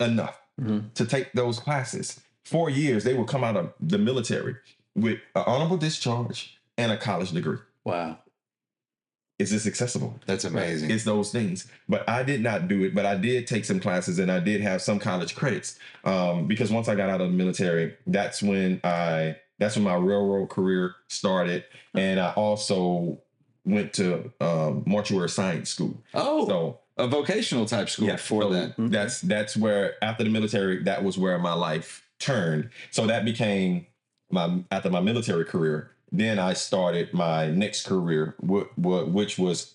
enough Mhm. to take those classes, four years they will come out of the military with an honorable discharge and a college degree. Wow. Is this accessible? that's amazing It's those things. But I did not do it, but I did take some classes and I did have some college credits. Um, because once I got out of the military, that's when I that's when my railroad career started. And I also went to um, mortuary science school. oh So a vocational type school yeah, for so that That's that's where after the military, that was where my life turned. So that became my after my military career. Then I started my next career, wh- wh- which was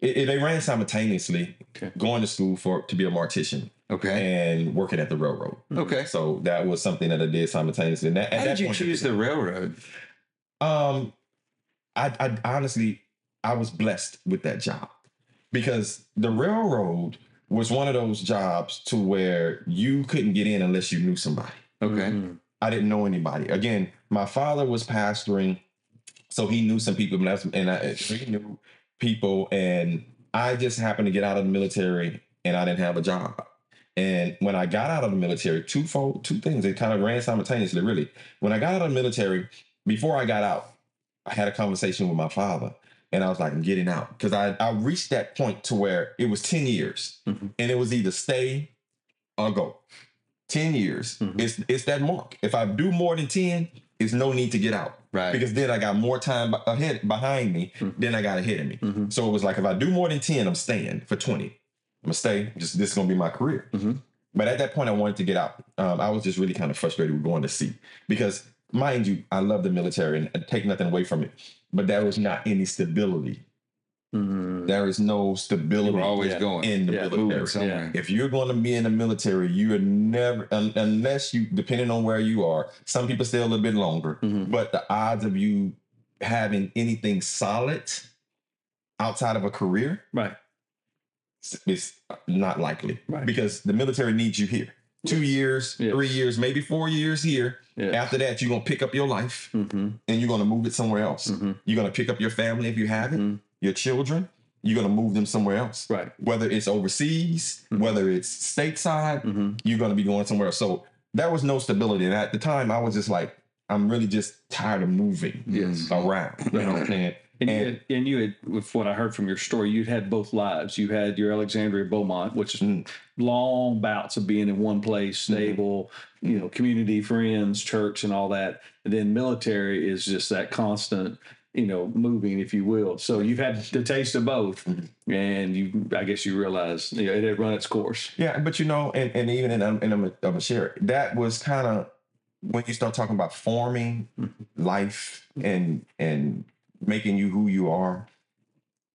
it, it- they ran simultaneously, Okay. going to school for to be a mortician okay and working at the railroad. okay So that was something that I did simultaneously. And that, at how that did you choose the railroad um, I, I honestly, I was blessed with that job because the railroad was one of those jobs to where you couldn't get in unless you knew somebody. okay Mhm. I didn't know anybody. Again, my father was pastoring, so he knew some people, and that's- and I, he knew people, and I just happened to get out of the military, and I didn't have a job. And when I got out of the military, twofold, two things, it kind of ran simultaneously, really. When I got out of the military, before I got out, I had a conversation with my father, and I was like, I'm getting out. Because I, I reached that point to where it was 10 years, Mhm. and it was either stay or go. 10 years. Mhm. It's it's that mark. If I do more than 10, it's no need to get out. right Because then I got more time ahead behind me Mhm. than I got ahead of me. Mhm. So it was like if I do more than 10, I'm staying for 20. I'm gonna stay. Just this is gonna be my career. Mhm. But at that point, I wanted to get out. Um, I was just really kind of frustrated with going to sea because, mind you, I love the military and, and take nothing away from it, but there was not any stability. Mhm. There is no stability you were always Yeah. going in the Yeah. military. somewhere If you're going to be in the military, you are never, un, unless you, depending on where you are, some people stay a little bit longer, Mhm. but the odds of you having anything solid outside of a career Right. is- is not likely Right. because the military needs you here. Two years, Yes. three years, maybe four years here. Yeah. After that, you're going to pick up your life Mhm. and you're going to move it somewhere else. Mhm. You're going to pick up your family if you have it, Mhm. your children, you're going to move them somewhere else Right. whether it's overseas, Mhm. whether it's stateside, Mhm. you're going to be going somewhere else. So there was no stability. And at the time, I was just like, I'm really just tired of moving Yes. around. You know what I'm saying? And, you And- had, and you had, with what I heard from your story, you'd had both lives. You had your Alexandria Beaumont, which is Mm. long bouts of being in one place, mm-hmm. stable, you know, community, friends, church, and all that. And then military is just that constant, you know, moving, if you will. So you've had the taste of both, mm-hmm. and you, I guess, you realize you know, it had run its course. Yeah, but you know, and, and even in um, and I'm, I'm um, gonna share it, that was kind of when you start talking about forming life and and making you who you are.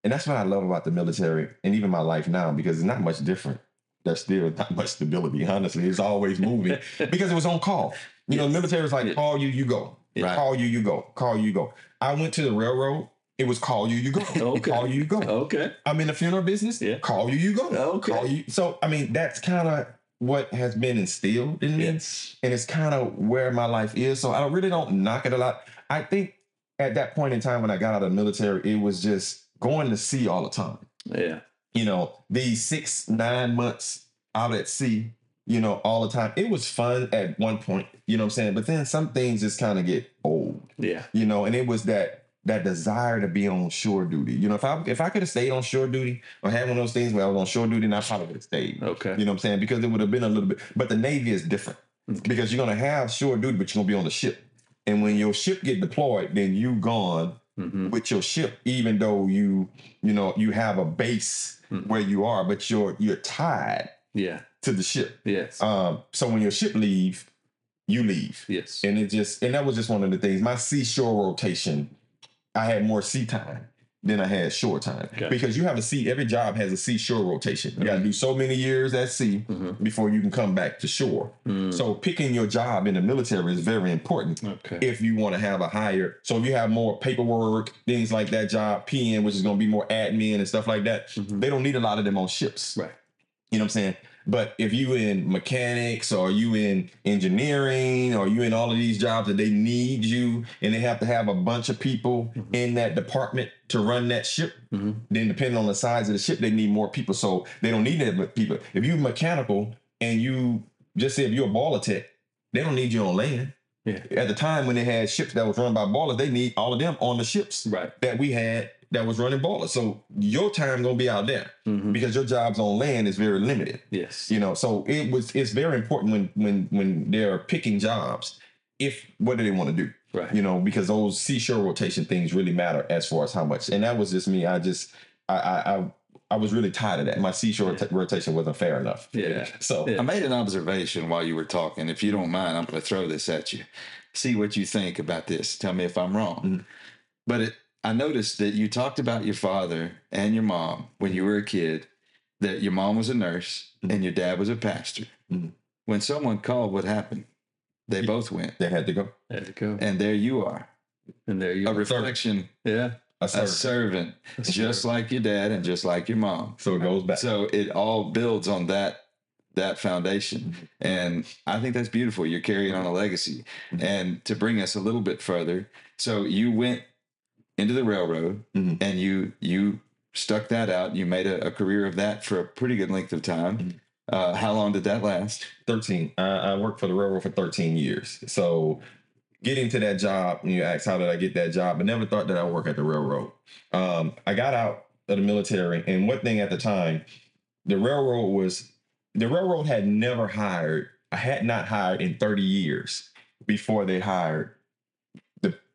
And that's what I love about the military and even my life now, because it's not much different. There's still not much stability, honestly. It's always moving because it was on call. You know, the military was like, call you, you go. Right. Call you, you go. Call you, you go. I went to the railroad. It was call you, you go. Okay. Call you, you go. Okay. I'm in the funeral business. Yeah. Call you, you go. Okay. Call you. So I mean, that's kind of what has been instilled in me, Yes. and it's kind of where my life is. So I really don't knock it a lot. I think at that point in time when I got out of the military, it was just going to sea all the time. Yeah. You know, these six nine months out at sea. You know, all the time. It was fun at one point. You know what I'm saying? But then some things just kind of get old Yeah. you know, and it was that that desire to be on shore duty. You know, if I if I could have stayed on shore duty or had one of those things where I was on shore duty, then I probably would have stayed. Okay. You know what I'm saying? Because it would have been a little bit. But the Navy is different because you're gonna have shore duty, but you're gonna be on the ship. And when your ship get deployed, then you gone hmm with your ship, even though you you know you have a base Mhm. where you are, but you're you're tied Yeah. to the ship. Yes. Um, so when your ship leave, you leave yes. and it just and that was just one of the things. My seashore rotation, I had more sea time than I had shore time because you have a sea. Every job has a seashore rotation. You got to do so many years at sea Mhm. before you can come back to shore. Mm. So picking your job in the military is very important Okay. if you want to have a higher. So if you have more paperwork, things like that job, PM, which is going to be more admin and stuff like that, Mhm. they don't need a lot of them on ships. Right. You know what I'm saying? But if you in mechanics or you in engineering or you in all of these jobs that they need you and they have to have a bunch of people Mhm. in that department to run that ship, Mhm. then depending on the size of the ship, they need more people. So they don't need that people. If you mechanical and you just say if you're a boiler tech, they don't need you on land. Yeah. At the time when they had ships that was run by ballers, they need all of them on the ships Right. that we had that was running ballers. So your time gonna be out there Mhm. because your jobs on land is very limited. Yes. You know, so it was it's very important when when when they're picking jobs. If what do they want to do? Right. You know, because those seashore rotation things really matter as far as how much. And that was just me. I just I I I, I was really tired of that. My seashore Yeah. rota- rotation wasn't fair enough. Yeah. So Yeah. I made an observation while you were talking. If you don't mind, I'm going to throw this at you. See what you think about this. Tell me if I'm wrong. Mhm. But it, I noticed that you talked about your father and your mom when you were a kid, that your mom was a nurse Mhm. and your dad was a pastor. Mhm. When someone called, what happened? They Yeah. both went. they had to go. They had to go. And there you are, And there you are. a reflection, Yeah. A a servant. servant, just like your dad and just like your mom. So it goes back. So it all builds on that that foundation. And I think that's beautiful. You're carrying on a legacy. Mhm. And to bring us a little bit further, so you went into the railroad Mhm. and you you stuck that out. You made a, a career of that for a pretty good length of time. Mhm. Uh, how long did that last? 13. I, I worked for the railroad for 13 years. So getting to that job, you ask how did I get that job, I never thought that I would work at the railroad. Um, I got out of the military, and one thing at the time, the railroad was the railroad had never hired, I had not hired in 30 years before they hired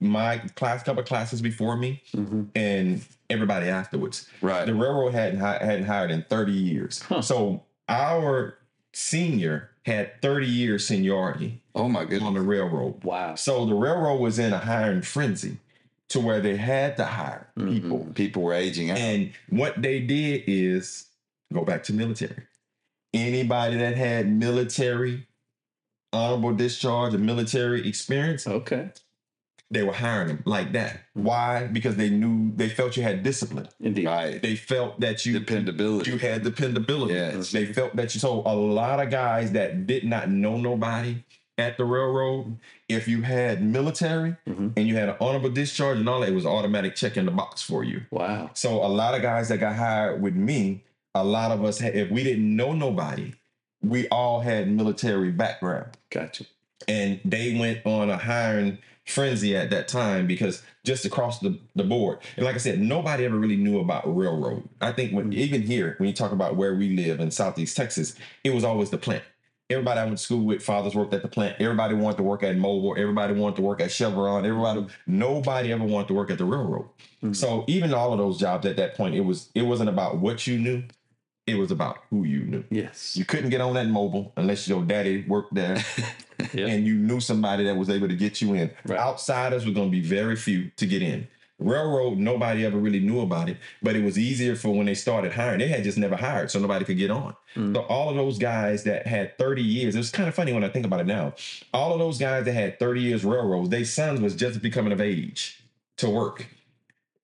my class, couple classes before me, Mhm. and everybody afterwards. Right. The railroad hadn't hadn't hired in 30 years. Huh. So our senior had 30 years seniority Oh my goodness. on the railroad. Wow. So the railroad was in a hiring frenzy to where they had to hire Mhm. people. People were aging out. And what they did is go back to military. Anybody that had military honorable discharge and military experience, Okay. They were hiring them like that. Why? Because they knew they felt you had discipline. Indeed. right. They felt that you Dependability. you had dependability. Yes. They felt that you so a lot of guys that did not know nobody at the railroad, if you had military Mhm. and you had an honorable discharge and all that, it was automatic check in the box for you. Wow. So a lot of guys that got hired with me, a lot of us had, if we didn't know nobody, we all had military background Gotcha. and they went on a hiring frenzy at that time because just across the, the board. And like I said, nobody ever really knew about railroad. I think when even here, when you talk about where we live in Southeast Texas, it was always the plant. Everybody I went to school with, fathers worked at the plant. Everybody wanted to work at Mobil. Everybody wanted to work at Chevron. Everybody, nobody ever wanted to work at the railroad. Mhm. So even all of those jobs at that point, it was it wasn't about what you knew, it was about who you knew. Yes. You couldn't get on that Mobil unless your daddy worked there Yeah. and you knew somebody that was able to get you in. Right. Outsiders were going to be very few to get in. Railroad, nobody ever really knew about it, but it was easier for when they started hiring. They had just never hired, so nobody could get on. Mm. So all of those guys that had 30 years, it was kind of funny when I think about it now. All of those guys that had 30 years railroads, their sons was just becoming of age to work.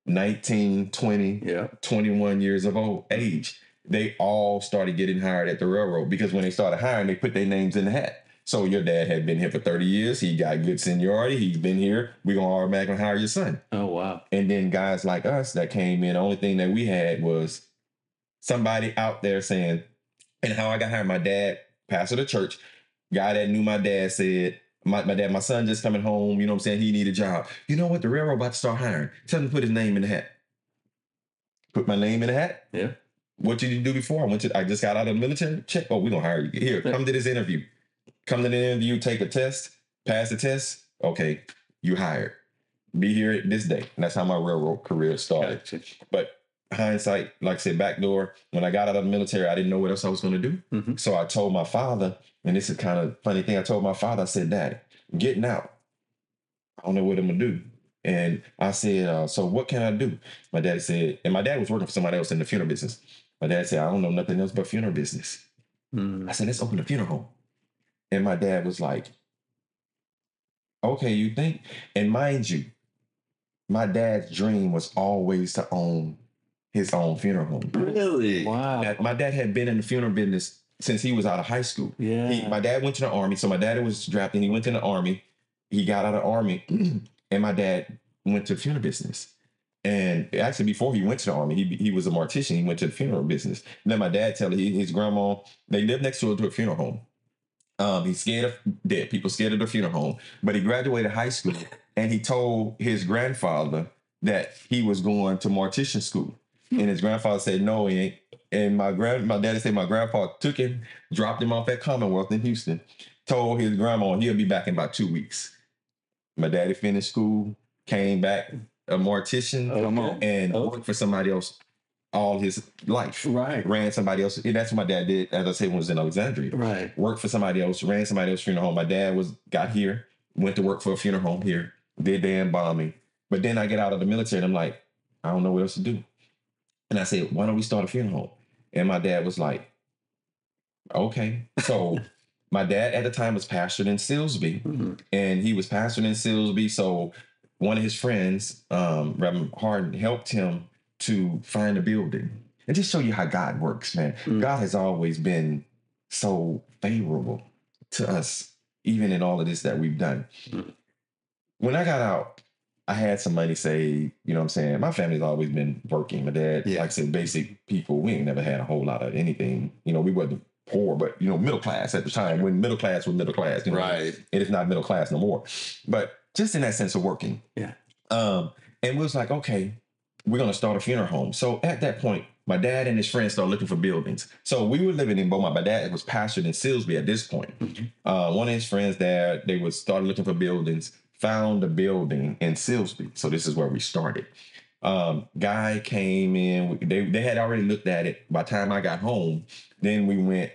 19, 20, Yeah. 21 years of old age. They all started getting hired at the railroad because when they started hiring, they put their names in the hat. So your dad had been here for 30 years. He got good seniority. He's been here. We're going to automatically hire your son. Oh wow. And then guys like us that came in, the only thing that we had was somebody out there saying, and how I got hired, my dad, pastor of the church, guy that knew my dad said, my, my dad, my son just coming home, you know what I'm saying? He need a job. You know what? The railroad about to start hiring. Tell him to put his name in the hat. Put my name in the hat. Yeah. What did you do before? I went to I just got out of the military. Check. Oh, we're gonna hire you. Here, come to this interview. Come to the interview, take a test, pass the test. Okay, you hired. Be here this day. And that's how my railroad career started. Gotcha. But hindsight, like I said, back door, when I got out of the military, I didn't know what else I was gonna do. Mhm. So I told my father, and this is kind of funny thing. I told my father, I said, Dad, getting out. I don't know what I'm gonna do. And I said, uh, so what can I do? My dad said, and my dad was working for somebody else in the funeral business. My dad said, I don't know nothing else but funeral business. Mm. I said, let's open a funeral home. And my dad was like, okay, you think? And mind you, my dad's dream was always to own his own funeral home. Really? Wow. That- My dad had been in the funeral business since he was out of high school. Yeah. He, my dad went to the army, so my dad was drafted. He went to the army. He got out of the army, and my dad went to the funeral business. And actually, before he went to the army, he he was a mortician. He went to the funeral business. And then my dad tell his grandma they lived next door to a funeral home. Um, he's scared of dead people, scared of the funeral home. But he graduated high school, and he told his grandfather that he was going to mortician school. And his grandfather said, "No, he ain't." And my grand, my daddy said my grandpa took him, dropped him off at Commonwealth in Houston, told his grandma he'll be back in about two weeks. My daddy finished school, came back a mortician, Come on. and Okay. worked for somebody else all his life. Right. Ran somebody else. and That's what my dad did, as I said, when he was in Alexandria. Right. Worked for somebody else, ran somebody else's funeral home. My dad was got here, went to work for a funeral home here, did the embalming. But then I get out of the military and I'm like, I don't know what else to do. And I said, why don't we start a funeral home? And my dad was like, okay. So my dad at the time was pastored in Silsbee Mhm. and he was pastoring in Silsbee. So one of his friends, um, Reverend Harden, helped him to find a building. And just show you how God works, man. Mm. God has always been so favorable to us, even in all of this that we've done. Mm. When I got out, I had some money saved. You know what I'm saying? My family's always been working. My dad, Yeah. like I said, basic people. We ain't never had a whole lot of anything. You know, we wasn't poor, but you know, middle class at the time. When middle class was middle class, you know, Right. And it is not middle class no more. But just in that sense of working. Yeah. Um, and we was like, okay, we're gonna start a funeral home. So at that point, my dad and his friends started looking for buildings. So we were living in Beaumont. My dad was pastored in Silsbee at this point. Mhm. Uh, one of his friends there, they would start looking for buildings, found a building in Silsbee. So this is where we started. Um, guy came in. They they had already looked at it. By the time I got home, then we went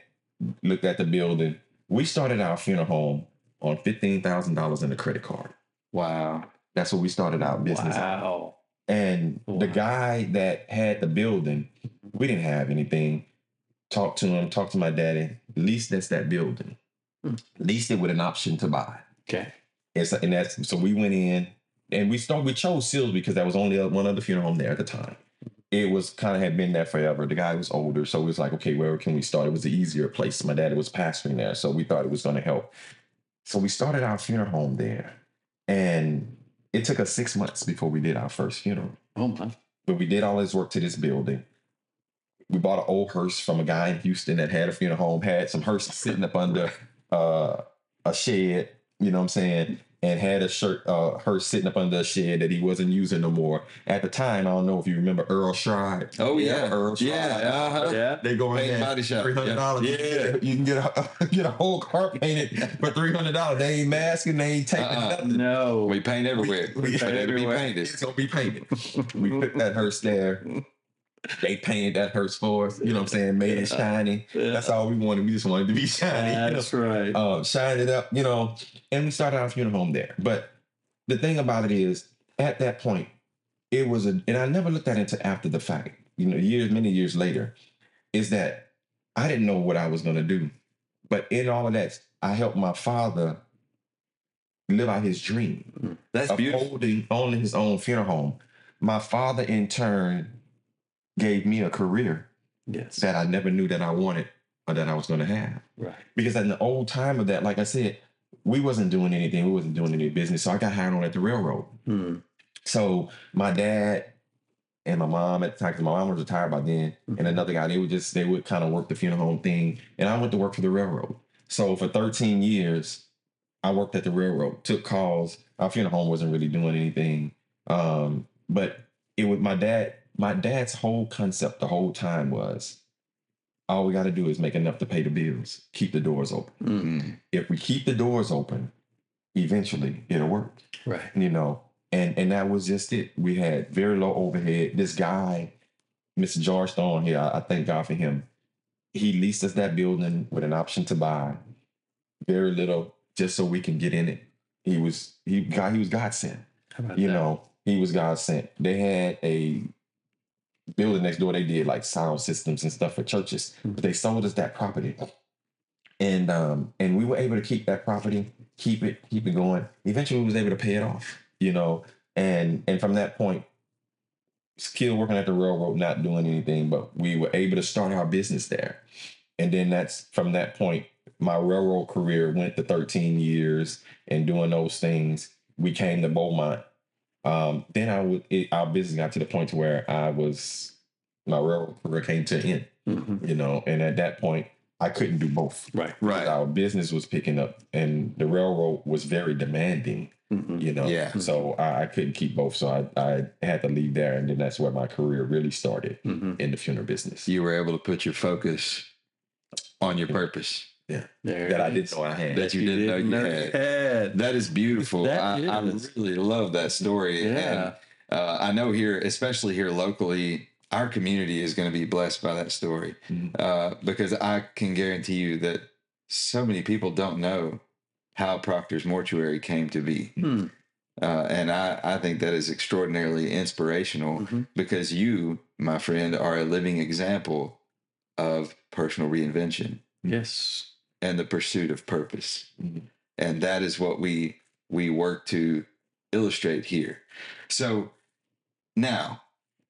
looked at the building. We started our funeral home on fifteen thousand dollars in a credit card. Wow. That's what we started our business. Wow. And the guy that had the building, we didn't have anything. Talked to him, talked to my daddy. Leased that's that building. Hmm. Leased it with an option to buy. Okay. And so, and that's so we went in and we started. We chose Seals because that was only one other funeral home there at the time. It was kind of had been there forever. The guy was older, so it was like, okay, where can we start? It was the easier place. My dad was pastoring there, so we thought it was going to help. So we started our funeral home there, and it took us six months before we did our first funeral. Oh my. But we did all this work to this building. We bought an old hearse from a guy in Houston that had a funeral home, had some hearses sitting up under uh, a shed, you know what I'm saying? And had a shirt, uh, her sitting up under a shed that he wasn't using no more. At the time, I don't know if you remember Earl Scheib. Oh yeah, Earl Scheib. yeah, uh-huh. Yeah. They go in Paint there, body shop. three hundred dollars. Yeah. you can get a get a whole car painted for three hundred dollars. They ain't masking, they ain't taking Uh-uh. nothing. No. We paint everywhere. We- we But paint it'll be painted. It's gonna be painted. we put that hearse there. They painted that hearse for us. You know what I'm saying? Made it shiny. Yeah. That's all we wanted. We just wanted to be shiny. you know? That's right. uh, shined it up, you know, and we started our funeral home there. But the thing about it is, at that point, it was a, and I never looked at it until after the fact, you know, years, many years later, is that I didn't know what I was going to do. But in all of that, I helped my father live out his dream That's of beautiful. holding, owning his own funeral home. My father, in turn, gave me a career yes. that I never knew that I wanted or that I was going to have right. because in the old time of that, like I said, we wasn't doing anything. We wasn't doing any business. So I got hired on at the railroad. Hmm. So my dad and my mom at the time, because my mom was retired by then, and another guy, they would just they would kind of work the funeral home thing. And I went to work for the railroad. So for 13 years, I worked at the railroad, took calls. Our funeral home wasn't really doing anything. Um, but it was my dad, my dad's whole concept the whole time was all we got to do is make enough to pay the bills, keep the doors open Mm. if we keep the doors open, eventually it'll work. Right. You know, and and that was just it. We had very low overhead. This guy, Mr. George Stone here, I, I thank God for him. He leased us that building with an option to buy, very little, just so we can get in it. He was he God he was God sent. You that? know, he was God sent. They had a building next door. They did like sound systems and stuff for churches. But they sold us that property, and um, and we were able to keep that property, keep it, keep it going. Eventually, we was able to pay it off. You know, and and from that point, still working at the railroad, not doing anything, but we were able to start our business there. And then that's from that point, my railroad career went to 13 years and doing those things. We came to Beaumont. Um, then I would it, our business got to the point to where I was my railroad career came to an end, Mhm. you know, and at that point I couldn't do both. Right. Right. Our business was picking up and the railroad was very demanding, Mhm. you know. Yeah. So I, I couldn't keep both. So I, I had to leave there and then that's where my career really started Mhm. in the funeral business. You were able to put your focus on your purpose There that I it didn't know I had. that you didn't know you had. had. That is beautiful. That I, I really love that story. Yeah. And uh, I know here, especially here locally, our community is going to be blessed by that story Mhm. uh, because I can guarantee you that so many people don't know how Proctor's Mortuary came to be. Hmm. Uh, and I, I think that is extraordinarily inspirational Mhm. because you, my friend, are a living example of personal reinvention Yes. And the pursuit of purpose Mhm. and that is what we we work to illustrate here so now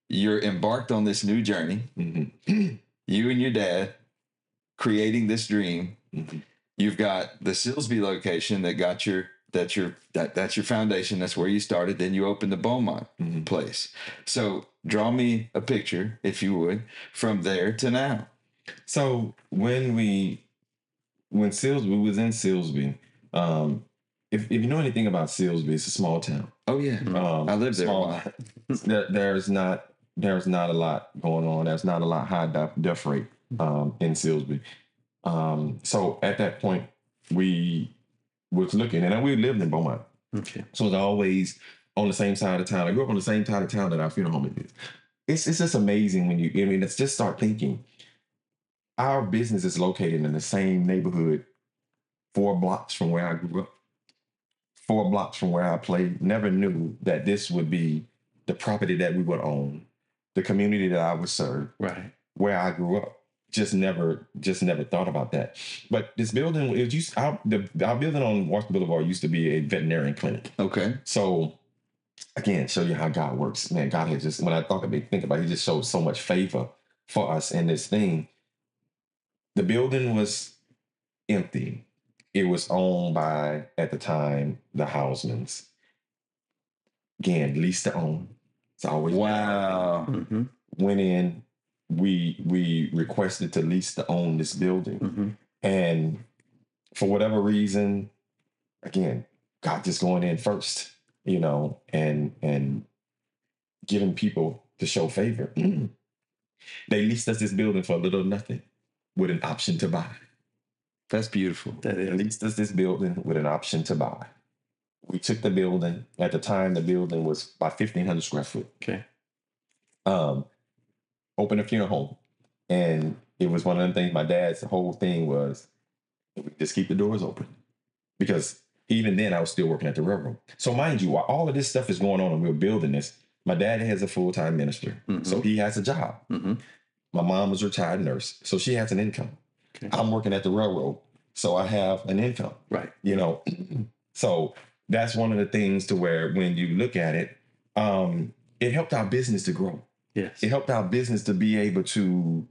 you're embarked on this new journey Mhm. you and your dad creating this dream Mhm. you've got the silsbee location that got your that's your that, that's your foundation that's where you started then you opened the beaumont Mhm. place so draw me a picture if you would from there to now So when we when Silsbee we was in Silsbee, um, if, if you know anything about Silsbee, it's a small town. oh yeah Um, I lived there a small- while. there, there's not there's not a lot going on. There's not a lot high death, death rate um, in Silsbee. Um, so at that point, we was looking, and we lived in Beaumont, Okay. so it's always on the same side of town. I grew up on the same side of town that our funeral home is. It's it's just amazing when you. I mean, let's just start thinking. Our business is located in the same neighborhood, four blocks from where I grew up, four blocks from where I played. Never knew that this would be the property that we would own, the community that I would serve, Right. where I grew up. Just never, just never thought about that. But this building, it used, our, the, our building on Washington Boulevard used to be a veterinarian clinic. okay So again, show you how God works. Man, God has just when I thought of about think about it, he just showed so much favor for us in this thing. The building was empty. It was owned by, at the time, the Hausmans. Again, lease to own. It's always wow Mm-hmm. went in. We we requested to lease to own this building. Mm-hmm. And for whatever reason, again, God just going in first, you know, and and giving people to show favor. they leased us this building for a little nothing with an option to buy. That's beautiful. That leased us this building with an option to buy. We took the building. At the time, the building was about 1,500 square foot. Okay. Um, opened a funeral home. And it was one of the things my dad's whole thing was just keep the doors open. Because even then, I was still working at the railroad. So, mind you, while all of this stuff is going on and we're building this, my dad has a full time minister. Mhm. So, he has a job. Mm-hmm. My mom was a retired nurse. So, she has an income. Okay. I'm working at the railroad. So, I have an income Right. you know so that's one of the things to where when you look at it um it helped our business to grow Yes. it helped our business to be able to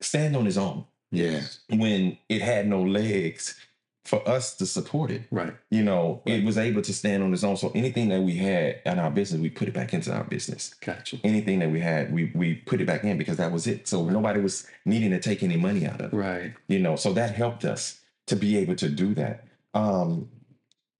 stand on its own Yeah. when it had no legs for us to support it. Right. you know Right. it was able to stand on its own. So anything that we had in our business we put it back into our business. Gotcha. anything that we had we we put it back in because that was it. So nobody was needing to take any money out of it. Right. you know so that helped us to be able to do that. Um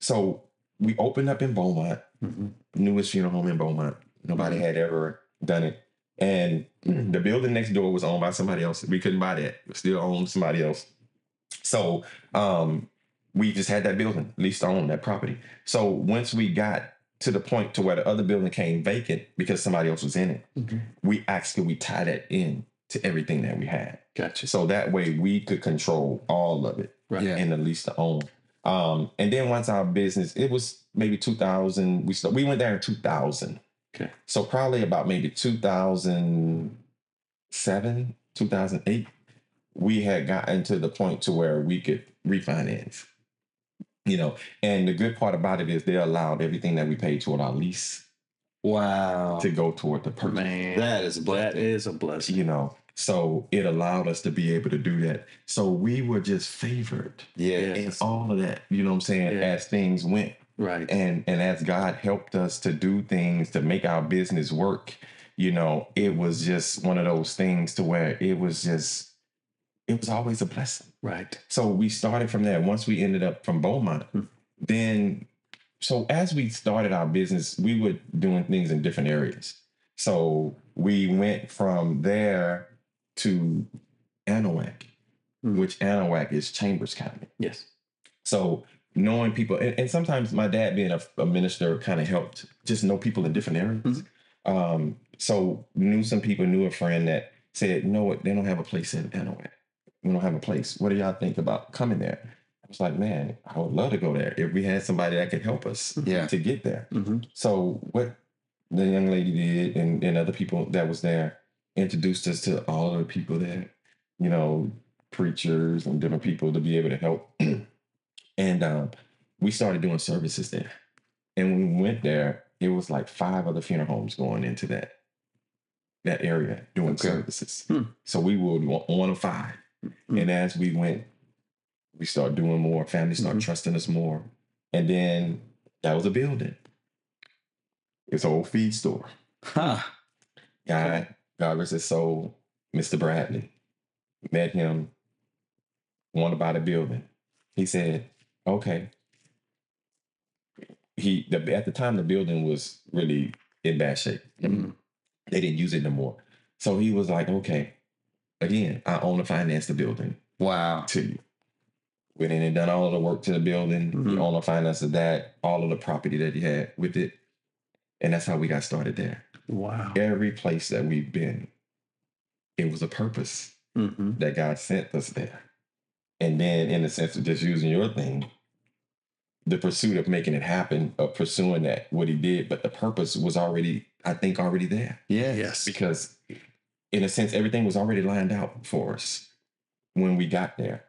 so we opened up in beaumont Mm-hmm. newest funeral home in beaumont. Nobody had ever done it. And the building next door was owned by somebody else. We couldn't buy that. It still owned somebody else. So um we just had that building leased to own that property so once we got to the point to where the other building came vacant because somebody else was in it Mhm. we actually we tie that in to everything that we had Gotcha. so that way we could control all of it Right. Yeah. and the lease to own. Um, and then once our business, it was maybe 2000. We start, we went there in 2000. Okay. So probably about maybe 2007, 2008, we had gotten to the point to where we could refinance. You know, and the good part about it is they allowed everything that we paid toward our lease Wow. to go toward the purchase Man, That is a that blessing. is a blessing. you know so it allowed us to be able to do that so we were just favored Yeah. And all of that you know what i'm saying Yeah. as things went Right. and and as god helped us to do things to make our business work you know it was just one of those things to where it was just it was always a blessing Right. so we started from there once we ended up from beaumont Hmm. then so as we started our business we were doing things in different areas so we went from there to anahuac Hmm. which anahuac is chambers county Yes. so knowing people and, and sometimes my dad being a, a minister kind of helped just know people in different areas um, so knew some people knew a friend that said you know what they don't have a place in anahuac we don't have a place what do y'all think about coming there i was like man i would love to go there if we had somebody that could help us Yeah. to get there Mm-hmm. so what the young lady did and, and other people that was there introduced us to all of the people there, you know, preachers and different people to be able to help. and um, we started doing services there. And when we went there, it was like five other funeral homes going into that that area doing Okay. services. Hmm. So we were one one of 5 Hmm. And as we went, we started doing more. Families started Mhm. trusting us more. And then that was a building. It's an old feed store. Huh. Guy, God rest his soul, Mr. Bradley. Met him, wanted to buy the building. He said, okay. He the, at the time the building was really in bad shape. Mhm. They didn't use it no more. So he was like, okay, again, I own and finance the building Wow. to you. Went in and done all of the work to the building, Mhm. the owner finance of that, all of the property that he had with it. And that's how we got started there. Wow. Every place that we've been, it was a purpose Mm-hmm. that God sent us there. And then, in the sense of just using your thing, the pursuit of making it happen, of pursuing that, what he did, but the purpose was already, I think, already there Yeah. Yes. because in a sense everything was already lined out for us when we got there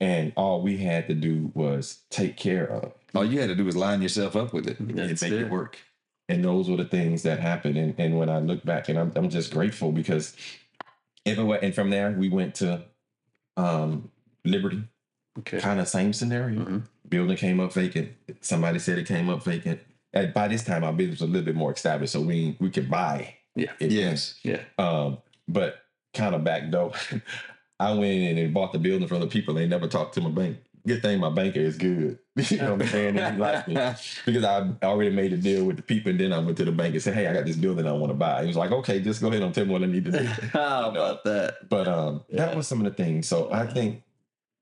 and all we had to do was take care of All you had to do was line yourself up with it. and make it. it work and those were the things that happened and, and when i look back and I'm, I'm just grateful because everywhere and from there we went to um liberty Okay. kind of same scenario Mhm. building came up vacant somebody said it came up vacant and by this time our business was a little bit more established so we we could buy Yeah. it Yes. Yeah. Um, but kind of back though, I went in and bought the building from the people. They never talked to my bank. Good thing my banker is good. you know what I'm saying? And he liked me because I already made a deal with the people, and then I went to the bank and said, "Hey, I got this building I want to buy." He was like, "Okay, just go ahead and tell me what I need to do." How about that? But um, that was some of the things. So I think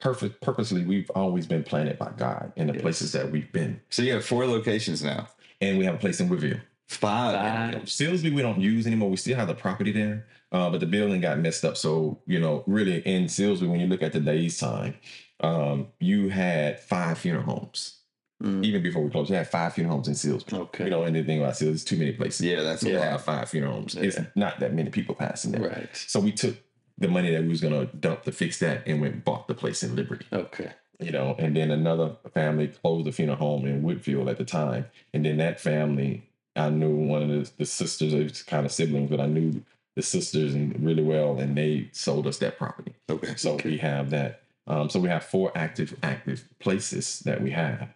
perfect, purposely, we've always been planted by God in the Yes. places that we've been, So you have four locations now. and we have a place in Woodville. Five. Five. Silsbee, we don't use anymore. We still have the property there, uh, but the building got messed up. So you know, really in Silsbee, when you look at today's time, um, you had five funeral homes. Mm, Even before we closed, you had five funeral homes in Silsbee. Okay. You don't know anything about Silsbee. It's too many places. Yeah, that's a to lot. have five funeral homes. It's not that many people passing there. Right. So we took the money that we was gonna dump to fix that and went and bought the place in Liberty. Okay. You know, and then another family closed the funeral home in Woodville at the time. And then that family, I knew one of the, the sisters, it was kind of siblings, but I knew the sisters and really well, and they sold us that property. Okay. So we have that. Um, so we have four active active places that we have.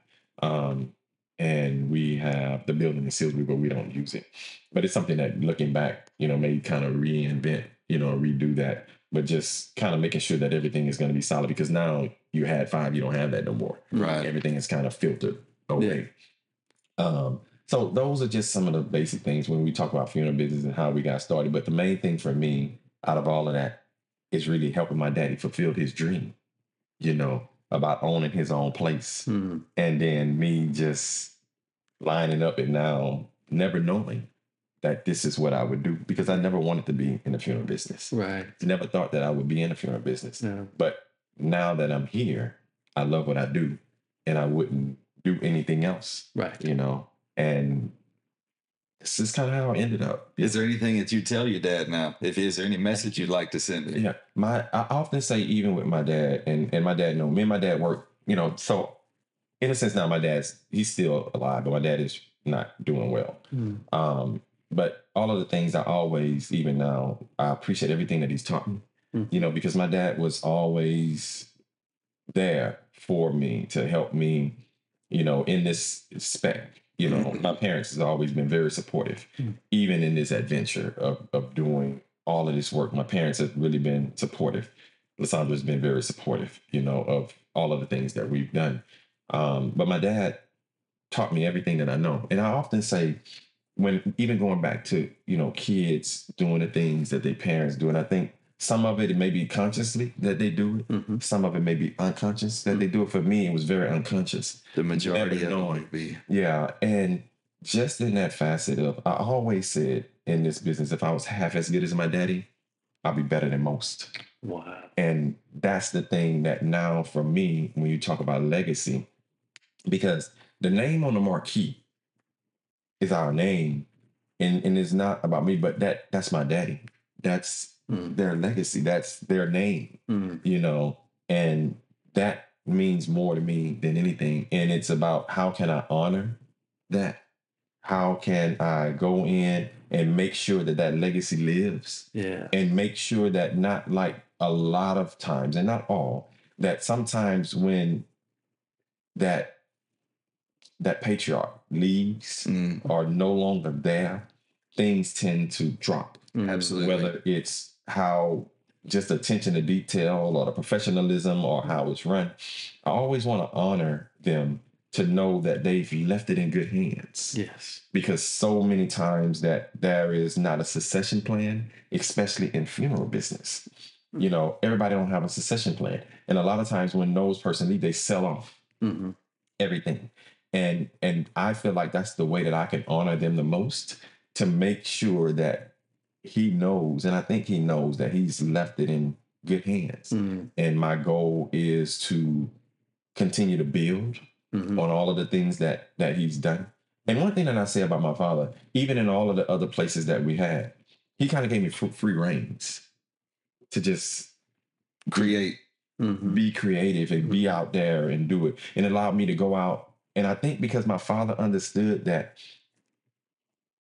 Um, and we have the building in Silsbee, but we don't use it. But it's something that looking back, you know, may kind of reinvent, you know, redo that. But just kind of making sure that everything is going to be solid because now you had five, you don't have that no more. Right. Everything is kind of filtered away. Um, so those are just some of the basic things when we talk about funeral business and how we got started. But the main thing for me out of all of that is really helping my daddy fulfill his dream, you know, about owning his own place. Mm, And then me just lining up and now never knowing that this is what I would do because I never wanted to be in the funeral business. right. Never thought that I would be in the funeral business. No. But now that I'm here, I love what I do and I wouldn't do anything else, Right. you know? And this is kind of how I ended up. Is there anything that you tell your dad now? If is there any message you'd like to send him? Yeah, my I often say even with my dad and and my dad know me and my dad work. You know, so in a sense now my dad's he's still alive, but my dad is not doing well. Mm, Um, but all of the things I always even now I appreciate everything that he's taught me. Mhm. You know, because my dad was always there for me to help me. You know, in this spec. You know, Mhm. my parents has always been very supportive, Mhm. even in this adventure of of doing all of this work. My parents have really been supportive. Lissandra's been very supportive, you know, of all of the things that we've done. Um, but my dad taught me everything that I know. And I often say, when even going back to, you know, kids doing the things that their parents do, and I think some of it, it may be consciously that they do it. mhm. Some of it may be unconscious that they do it. For me, it was very unconscious. The majority of it knowing. be. Yeah. And just in that facet of, I always said in this business, if I was half as good as my daddy, I'll be better than most. Wow. And that's the thing that now for me, when you talk about legacy, because the name on the marquee is our name. And, and it's not about me, but that that's my daddy. That's Mm, their legacy. That's their name, mm, you know, and that means more to me than anything. And it's about how can I honor that? How can I go in and make sure that that legacy lives? yeah. and make sure that not like a lot of times and not all that sometimes when that that patriarch leaves Mm, or no longer there things tend to drop Mm, absolutely. whether it's how just attention to detail or the professionalism or how it's run i always want to honor them to know that they've left it in good hands Yes. because so many times that there is not a succession plan, especially in funeral business. You know, everybody don't have a succession plan, and a lot of times when those person leave, they sell off hmm everything, and and I feel like that's the way that I can honor them the most to make sure that he knows, and I think he knows that he's left it in good hands. Mm, And my goal is to continue to build mhm. on all of the things that that he's done. And one thing that I say about my father, even in all of the other places that we had, he kind of gave me fr- free reins to just create. Mhm. be creative and be out there and do it. And allowed me to go out. And I think because my father understood that,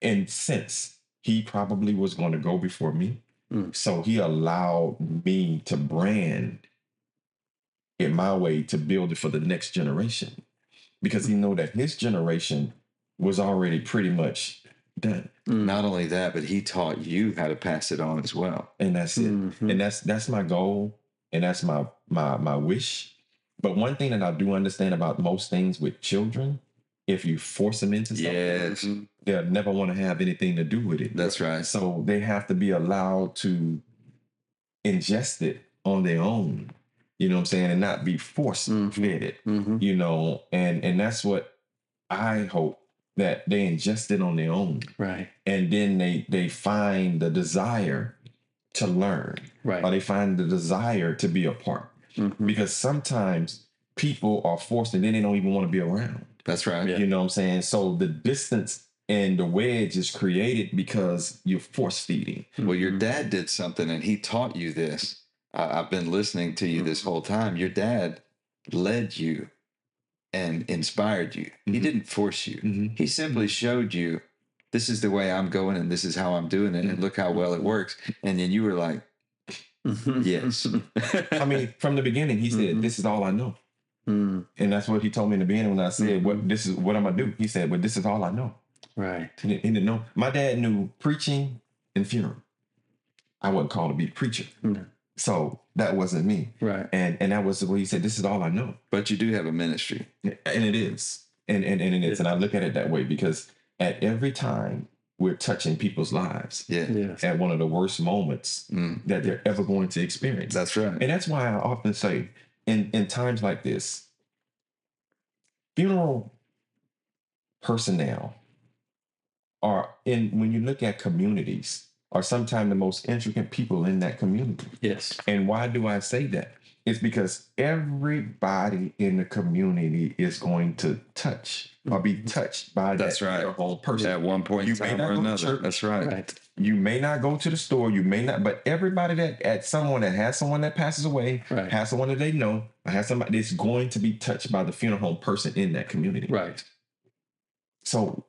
and since he probably was going to go before me, Mm. so he allowed me to brand it my way to build it for the next generation because he know that his generation was already pretty much done Mm, Not only that, but he taught you how to pass it on as well. and that's it mhm. and that's that's my goal and that's my my my wish But one thing that I do understand about most things with children, if you force them into something, Yes, they'll never want to have anything to do with it. that's right. So they have to be allowed to ingest it on their own. You know what I'm saying? And not be force Mhm. fed it. Mm-hmm. You know, and and that's what I hope that they ingest it on their own. Right. And then they they find the desire to learn. Right. Or they find the desire to be a part. Mhm. Because sometimes people are forced and then they don't even want to be around. That's right. Yeah. You know what I'm saying? So the distance and the wedge is created because you're force feeding. Well, your Mhm. dad did something and he taught you this. I, I've been listening to you this Mm-hmm. whole time. Your dad led you and inspired you. He Mhm. didn't force you. Mm-hmm. He simply showed you this is the way I'm going and this is how I'm doing it and look how well it works. And then you were like, yes. I mean, from the beginning, he said, Mhm. "This is all I know," Mm, and that's what he told me in the beginning when I said. "What this is what I'm gonna do." He said, "But this is all I know." right. He didn't, he didn't know. My dad knew preaching and funeral. I wasn't called to be a preacher, No. so that wasn't me. Right. And and that was what he said. This is all I know, but you do have a ministry. and it is, and and, and it is. And I look at it that way because at every time we're touching people's lives Yeah. Yes. at one of the worst moments Mm, that they're ever going to experience. that's right. And that's why I often say, in in times like this, funeral personnel are in when you look at communities are sometimes the most intricate people in that community. Yes. And why do I say that? It's because everybody in the community is going to touch or be mm-hmm. touched by That's that right. funeral person. At one point in You may time not or go to another. church. That's right. Right. You may not go to the store, you may not, but everybody that at someone that has someone that passes away, Right. has someone that they know, or has somebody that's going to be touched by the funeral home person in that community. Right. So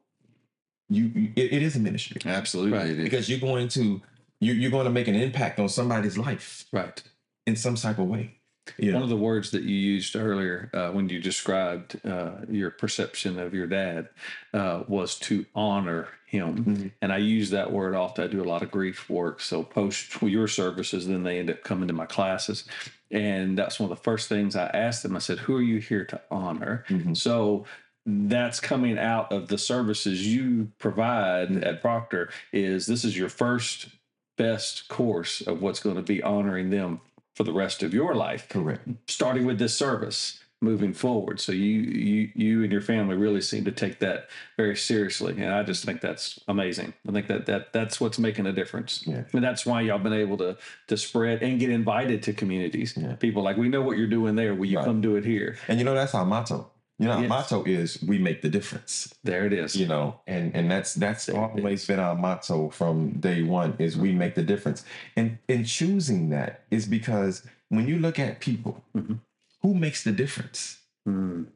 you, you it, it is a ministry Absolutely. Right. because you're going to you, you're going to make an impact on somebody's life Right. in some type of way. You One of the words that you used earlier uh, when you described uh, your perception of your dad uh, was to honor him. Mhm. And I use that word often. I do a lot of grief work. So post your services, then they end up coming to my classes. And that's one of the first things I asked them. I said, Who are you here to honor? Mhm. So that's coming out of the services you provide at Proctor is this is your first best course of what's going to be honoring them for the rest of your life correct. starting with this service moving forward so you you you and your family really seem to take that very seriously and i just think that's amazing i think that that that's what's making a difference Yeah. and that's why y'all been able to to spread and get invited to communities Yeah. people like we know what you're doing there will you Right. come do it here And you know that's our motto. You know, our Yes. motto is we make the difference. there it is you know and and that's that's There always been our motto from day one is we make the difference and in choosing that is because when you look at people Mhm. who makes the difference Mm,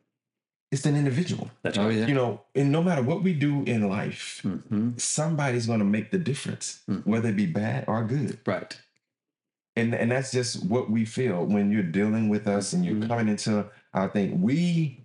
it's an individual that's Oh, yeah. you know and no matter what we do in life Mhm. somebody's going to make the difference Mhm. whether it be bad or good right and and that's just what we feel when you're dealing with us and you're Mhm. coming into our thing we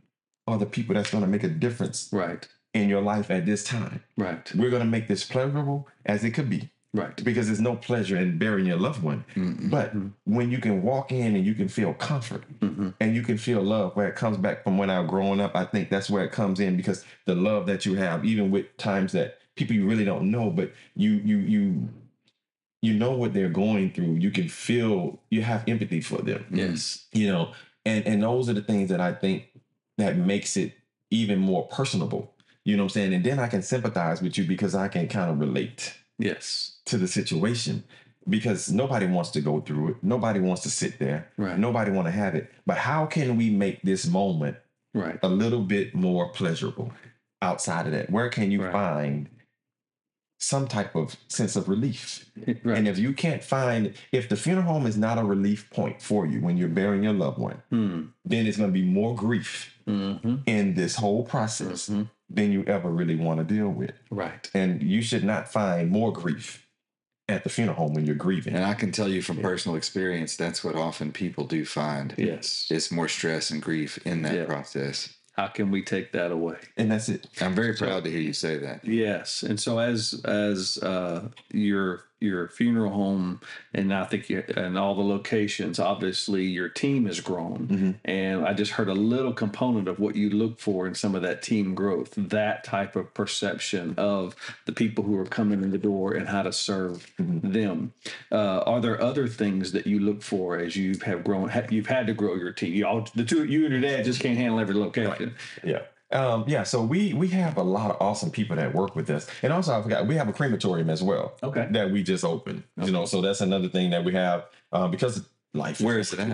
are the people that's going to make a difference right in your life at this time right we're going to make this pleasurable as it could be right because there's no pleasure in burying your loved one. Mm-mm. But Mhm. when you can walk in and you can feel comfort Mhm. and you can feel love, where it comes back from when I was growing up, I think that's where it comes in because the love that you have, even with times that people you really don't know, but you you you you know what they're going through. You can feel you have empathy for them. yes You know, and and those are the things that I think that makes it even more personable. You know what I'm saying? And then I can sympathize with you because I can kind of relate yes to the situation because nobody wants to go through it. Nobody wants to sit there. right Nobody want to have it. But how can we make this moment right a little bit more pleasurable outside of that? Where can you Right. find some type of sense of relief? right And if you can't find, if the funeral home is not a relief point for you when you're burying your loved one, Hmm. then it's going to be more grief Mhm. in this whole process Mhm. than you ever really want to deal with. right And you should not find more grief at the funeral home when you're grieving. And I can tell you from Yeah. personal experience, that's what often people do find. yes It's more stress and grief in that Yeah. process. How can we take that away And that's it. I'm very proud to hear you say that. Yes, and so as as uh, your your funeral home, and I think you, and all the locations. Obviously, your team has grown, Mhm. and I just heard a little component of what you look for in some of that team growth. That type of perception of the people who are coming in the door and how to serve Mhm. them. Uh, are there other things that you look for as you have grown? You've had to grow your team. You all, the two, you and your dad, just can't handle every location. Yeah. Um, yeah, so we we have a lot of awesome people that work with us, and also I forgot we have a crematorium as well Okay. that we just opened. You know, so that's another thing that we have uh, because life. Where is it at?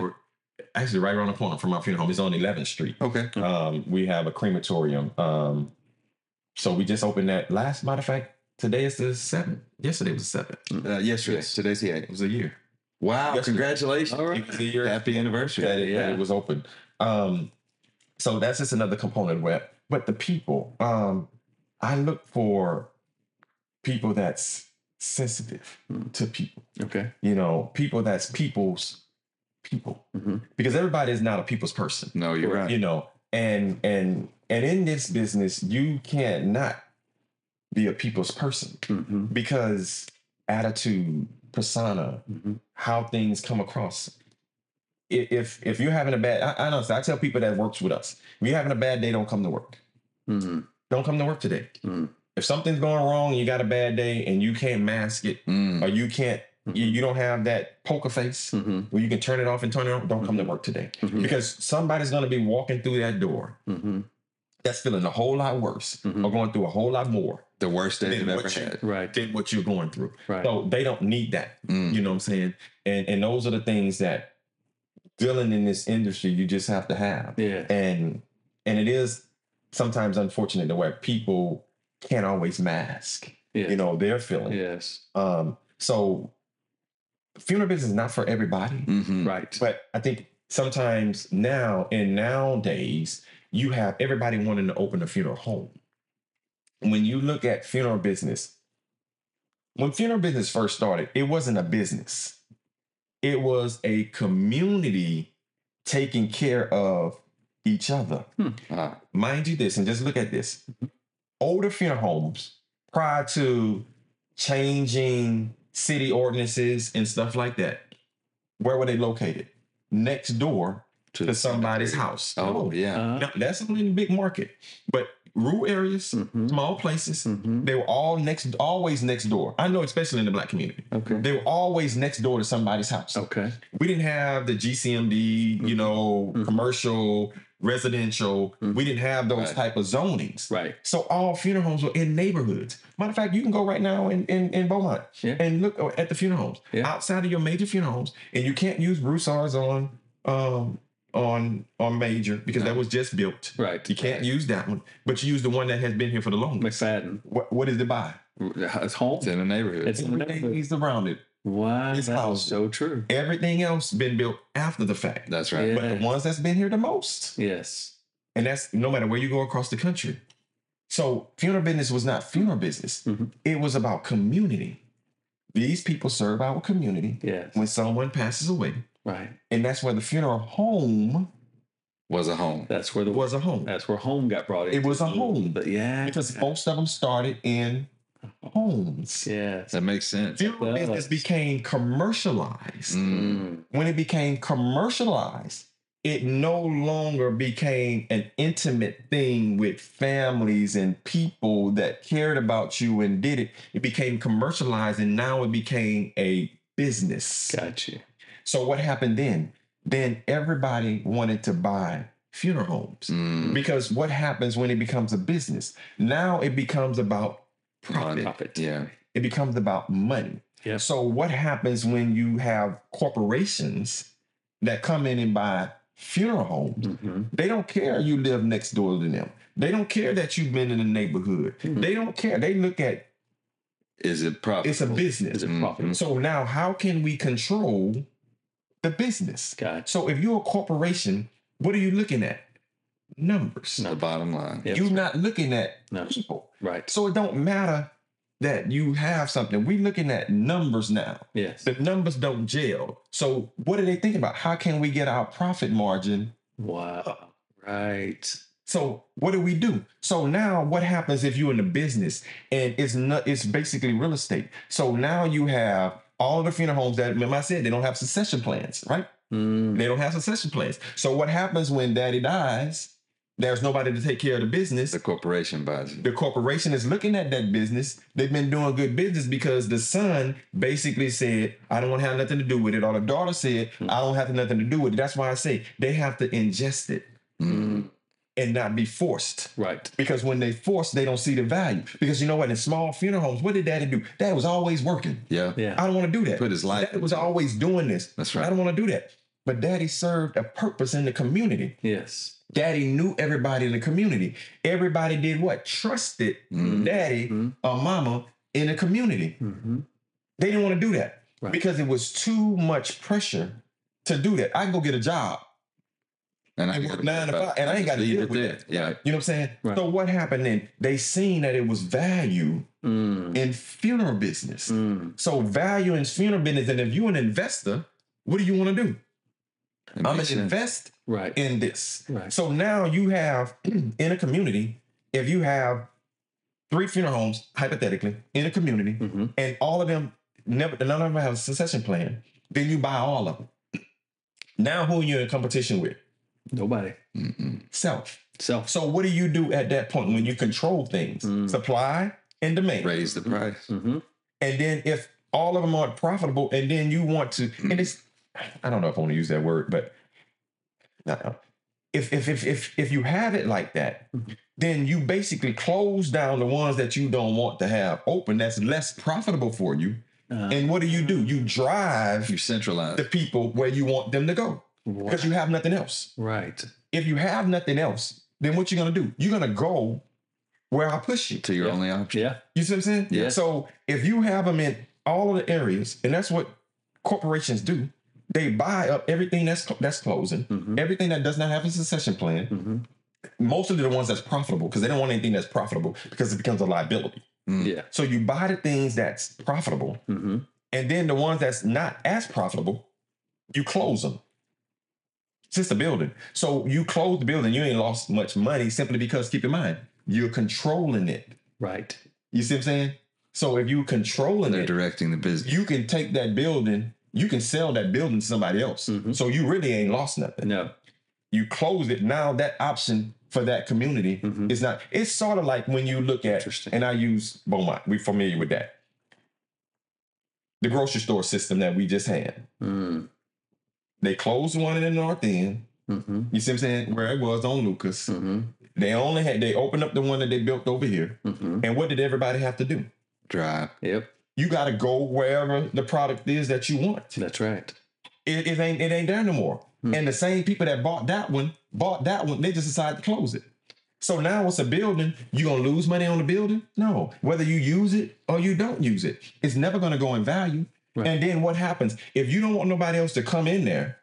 Actually, right around the corner from our funeral home. It's on 11th Street. Okay. Um, we have a crematorium. Um, so we just opened that last. Matter of fact, today is the seventh. Yesterday was the seventh. Uh, yesterday. Yes. Today's the eighth. It was a year. Wow! Yesterday. Congratulations. All It was a year. Happy anniversary. that it, that Yeah. it was open. Um, so that's just another component where, but the people, um, I look for people that's sensitive Hmm. to people, Okay. you know, people that's people's people, Mhm. because everybody is not a people's person, No, you're right. you know, and and and in this business, you can't not be a people's person hmm because attitude, persona, hmm how things come across. I- If if you're having a bad, I, I honestly, I tell people that works with us, if you're having a bad day, don't come to work. hmm Don't come to work today. Mm. If something's going wrong, you got a bad day, and you can't mask it, Mm. or you can't, you, you don't have that poker face hmm where you can turn it off and turn it on. Don't come to Mhm. work today because somebody's going to be walking through that door that's feeling a whole lot worse Mhm. or going through a whole lot more The worst day Then they've ever what you- had. Right. than what you're going through. Right. So they don't need that. Mm. You know what I'm saying? And and those are the things that dealing in this industry you just have to have. yeah. And and it is sometimes unfortunate the way people can't always mask, Yeah. you know, their feelings. Yes. Um so funeral business is not for everybody. Mhm. Right. But I think sometimes now in nowadays, you have everybody wanting to open a funeral home. When you look at funeral business, when funeral business first started, it wasn't a business. It was a community taking care of each other. Ah, Mind you, this, and just look at this. Older funeral homes, prior to changing city ordinances and stuff like that, where were they located? Next door to somebody's house. Oh, yeah. Uh, No, that's only in the big market. But rural areas, mhm. small places, Mhm. they were all next, always next door. I know, especially in the black community. Okay. They were always next door to somebody's house. Okay. We didn't have the GCMD, you know, Mhm. commercial, residential. Mhm. We didn't have those Right. type of zonings. Right. So all funeral homes were in neighborhoods. Matter of fact, you can go right now in, in, in Beaumont Yeah. and look at the funeral homes Yeah. outside of your major funeral homes, and you can't use Broussards on um on on major because that was just built. Right. You can't use that one, but you use the one that has been here for the longest. McFadden. What, what is it by? It's home. It's in the neighborhood. It's in the Everything neighborhood. is around it. Wow. It's That house. is so true. Everything else been built after the fact. That's right. Yeah. But the ones that's been here the most, Yes. and that's no matter where you go across the country. So funeral business was not funeral business. Mhm. It was about community. These people serve our community Yes. when someone passes away, Right. and that's where the funeral home Was a home. That's where the was a home that's where home got brought in. It was a home. But yeah. because most of them started in homes. Yes. That makes sense. Funeral It business became commercialized. Mm. Mm. When it became commercialized, it no longer became an intimate thing with families and people that cared about you and did it. It became commercialized and now it became a business. Got you. So what happened then? Then everybody wanted to buy funeral homes. Mm. Because what happens when it becomes a business? Now it becomes about profit. Profit. Yeah. It becomes about money. Yep. So what happens when you have corporations that come in and buy funeral homes? hmm They don't care you live next door to them. They don't care that you've been in the neighborhood. Mhm. They don't care. They look at Is it profitable? it's a business. Is it profitable? So now how can we control the business? Got So if you're a corporation, what are you looking at? Numbers. the bottom line. Yep. You're not looking at No. people. Right. So it don't matter that you have something. We're looking at numbers now. Yes. The numbers don't gel. So what are they thinking about? How can we get our profit margin? Wow. Right. So what do we do? So now what happens if you're in the business and it's not it's basically real estate. So now you have all of the funeral homes that remember I said they don't have succession plans, right? Mm. They don't have succession plans. So what happens when daddy dies? There's nobody to take care of the business. The corporation buys it. The corporation is looking at that business. They've been doing good business because the son basically said, I don't want to have nothing to do with it. Or the daughter said, I don't have nothing to do with it. That's why I say they have to ingest it Mm. And not be forced. Right. Because when they force, they don't see the value. Because you know what? In small funeral homes, what did daddy do? Dad was always working. Yeah. Yeah. I don't want to do that. Put his life Daddy was always doing this. That's right. I don't want to do that. But daddy served a purpose in the community. Yes. Daddy knew everybody in the community. Everybody did what? Trusted Mhm. daddy Mhm. or mama in the community. Mm-hmm. They didn't want to do that Right. because it was too much pressure to do that. I can go get a job. And I I gotta work nine to five, and I ain't got to deal with there. that. Yeah. You know what I'm saying? Right. So what happened then? They seen that it was value Mm. in funeral business. Mm. So value in funeral business, and if you're an investor, what do you want to do? It I'm gonna sense. invest Right. in this. Right. So now you have in a community, if you have three funeral homes, hypothetically, in a community, Mm-hmm. and all of them never none of them have a succession plan, then you buy all of them. Now who are you in competition with? Nobody. Mm-mm. Self. Self. So what do you do at that point when you control things? Mm. Supply and demand. Raise the price. Mm-hmm. And then if all of them aren't profitable, and then you want to, and it's I don't know if I want to use that word, but no. if if if if if you have it like that, Mhm. then you basically close down the ones that you don't want to have open. That's less profitable for you. Uh, And what do you do? You drive You centralize. the people where you want them to go because you have nothing else. right. If you have nothing else, then what you're gonna do? You're gonna go where I push you. to your Yeah. only option. Yeah. You see what I'm saying? Yeah. So if you have them in all of the areas, and that's what corporations do, they buy up everything that's that's closing, Mm-hmm. everything that does not have a succession plan. Mm-hmm. Most of the ones that's profitable because they don't want anything that's profitable because it becomes a liability. Mm. Yeah. So you buy the things that's profitable, Mm-hmm. and then the ones that's not as profitable, you close them. It's just a building. So you close the building, you ain't lost much money simply because keep in mind, you're controlling it. Right. You see what I'm saying? So if you're controlling They're it, directing the business. you can take that building, you can sell that building to somebody else. Mhm. So you really ain't lost nothing. No. You close it. Now that option for that community Mhm. is not, it's sort of like when you look at, and I use Beaumont, we're familiar with that. The grocery store system that we just had. Mm. They closed one in the north end. Mm-hmm. You see what I'm saying? Where it was on Lucas. Mm-hmm. They only had, they opened up the one that they built over here. Mm-hmm. And what did everybody have to do? Drive. Yep. You got to go wherever the product is that you want. That's right. it, it ain't it ain't there no more. Hmm. And the same people that bought that one bought that one. They just decided to close it. So now it's a building. You gonna lose money on the building? No. Whether you use it or you don't use it, it's never gonna go in value. Right. And then what happens if you don't want nobody else to come in there?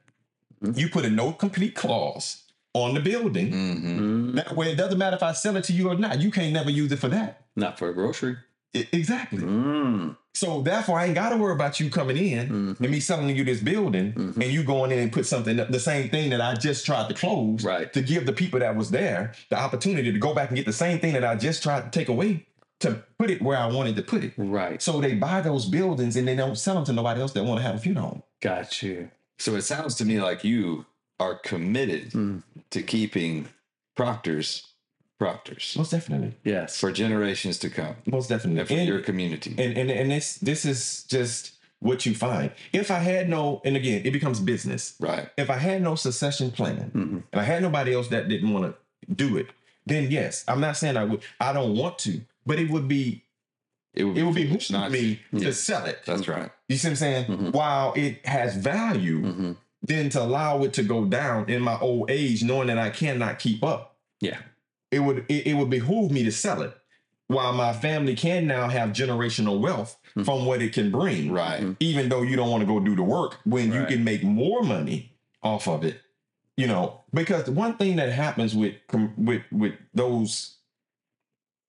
Mhm. You put a no complete clause on the building. Mm-hmm. Mm. That way, it doesn't matter if I sell it to you or not. You can't never use it for that. Not for a grocery. I- exactly. Mm. So therefore, I ain't got to worry about you coming in Mhm. and me selling you this building, Mhm. and you going in and put something the same thing that I just tried to close, Right. to give the people that was there the opportunity to go back and get the same thing that I just tried to take away, to put it where I wanted to put it. Right. So they buy those buildings and they don't sell them to nobody else that want to have a funeral home. Got you. So it sounds to me like you are committed Mm. to keeping Proctor's Proctor's Most definitely, Yes. for generations to come most definitely. and for And- your community. and and and this this is just what you find. If I had no, and again, it becomes business. right. If I had no succession plan, Mhm. and I had nobody else that didn't want to do it, then yes, I'm not saying I would. I don't want to, but it would be It would it would be not me Yeah. to sell it. That's right. You see what I'm saying? Mhm. While it has value, Mhm. then to allow it to go down in my old age, knowing that I cannot keep up, Yeah. it would it, it would behoove me to sell it. While my family can now have generational wealth Mhm. from what it can bring, Right. Mhm. even though you don't want to go do the work when you can make more money off of it you know because the one thing that happens with with with those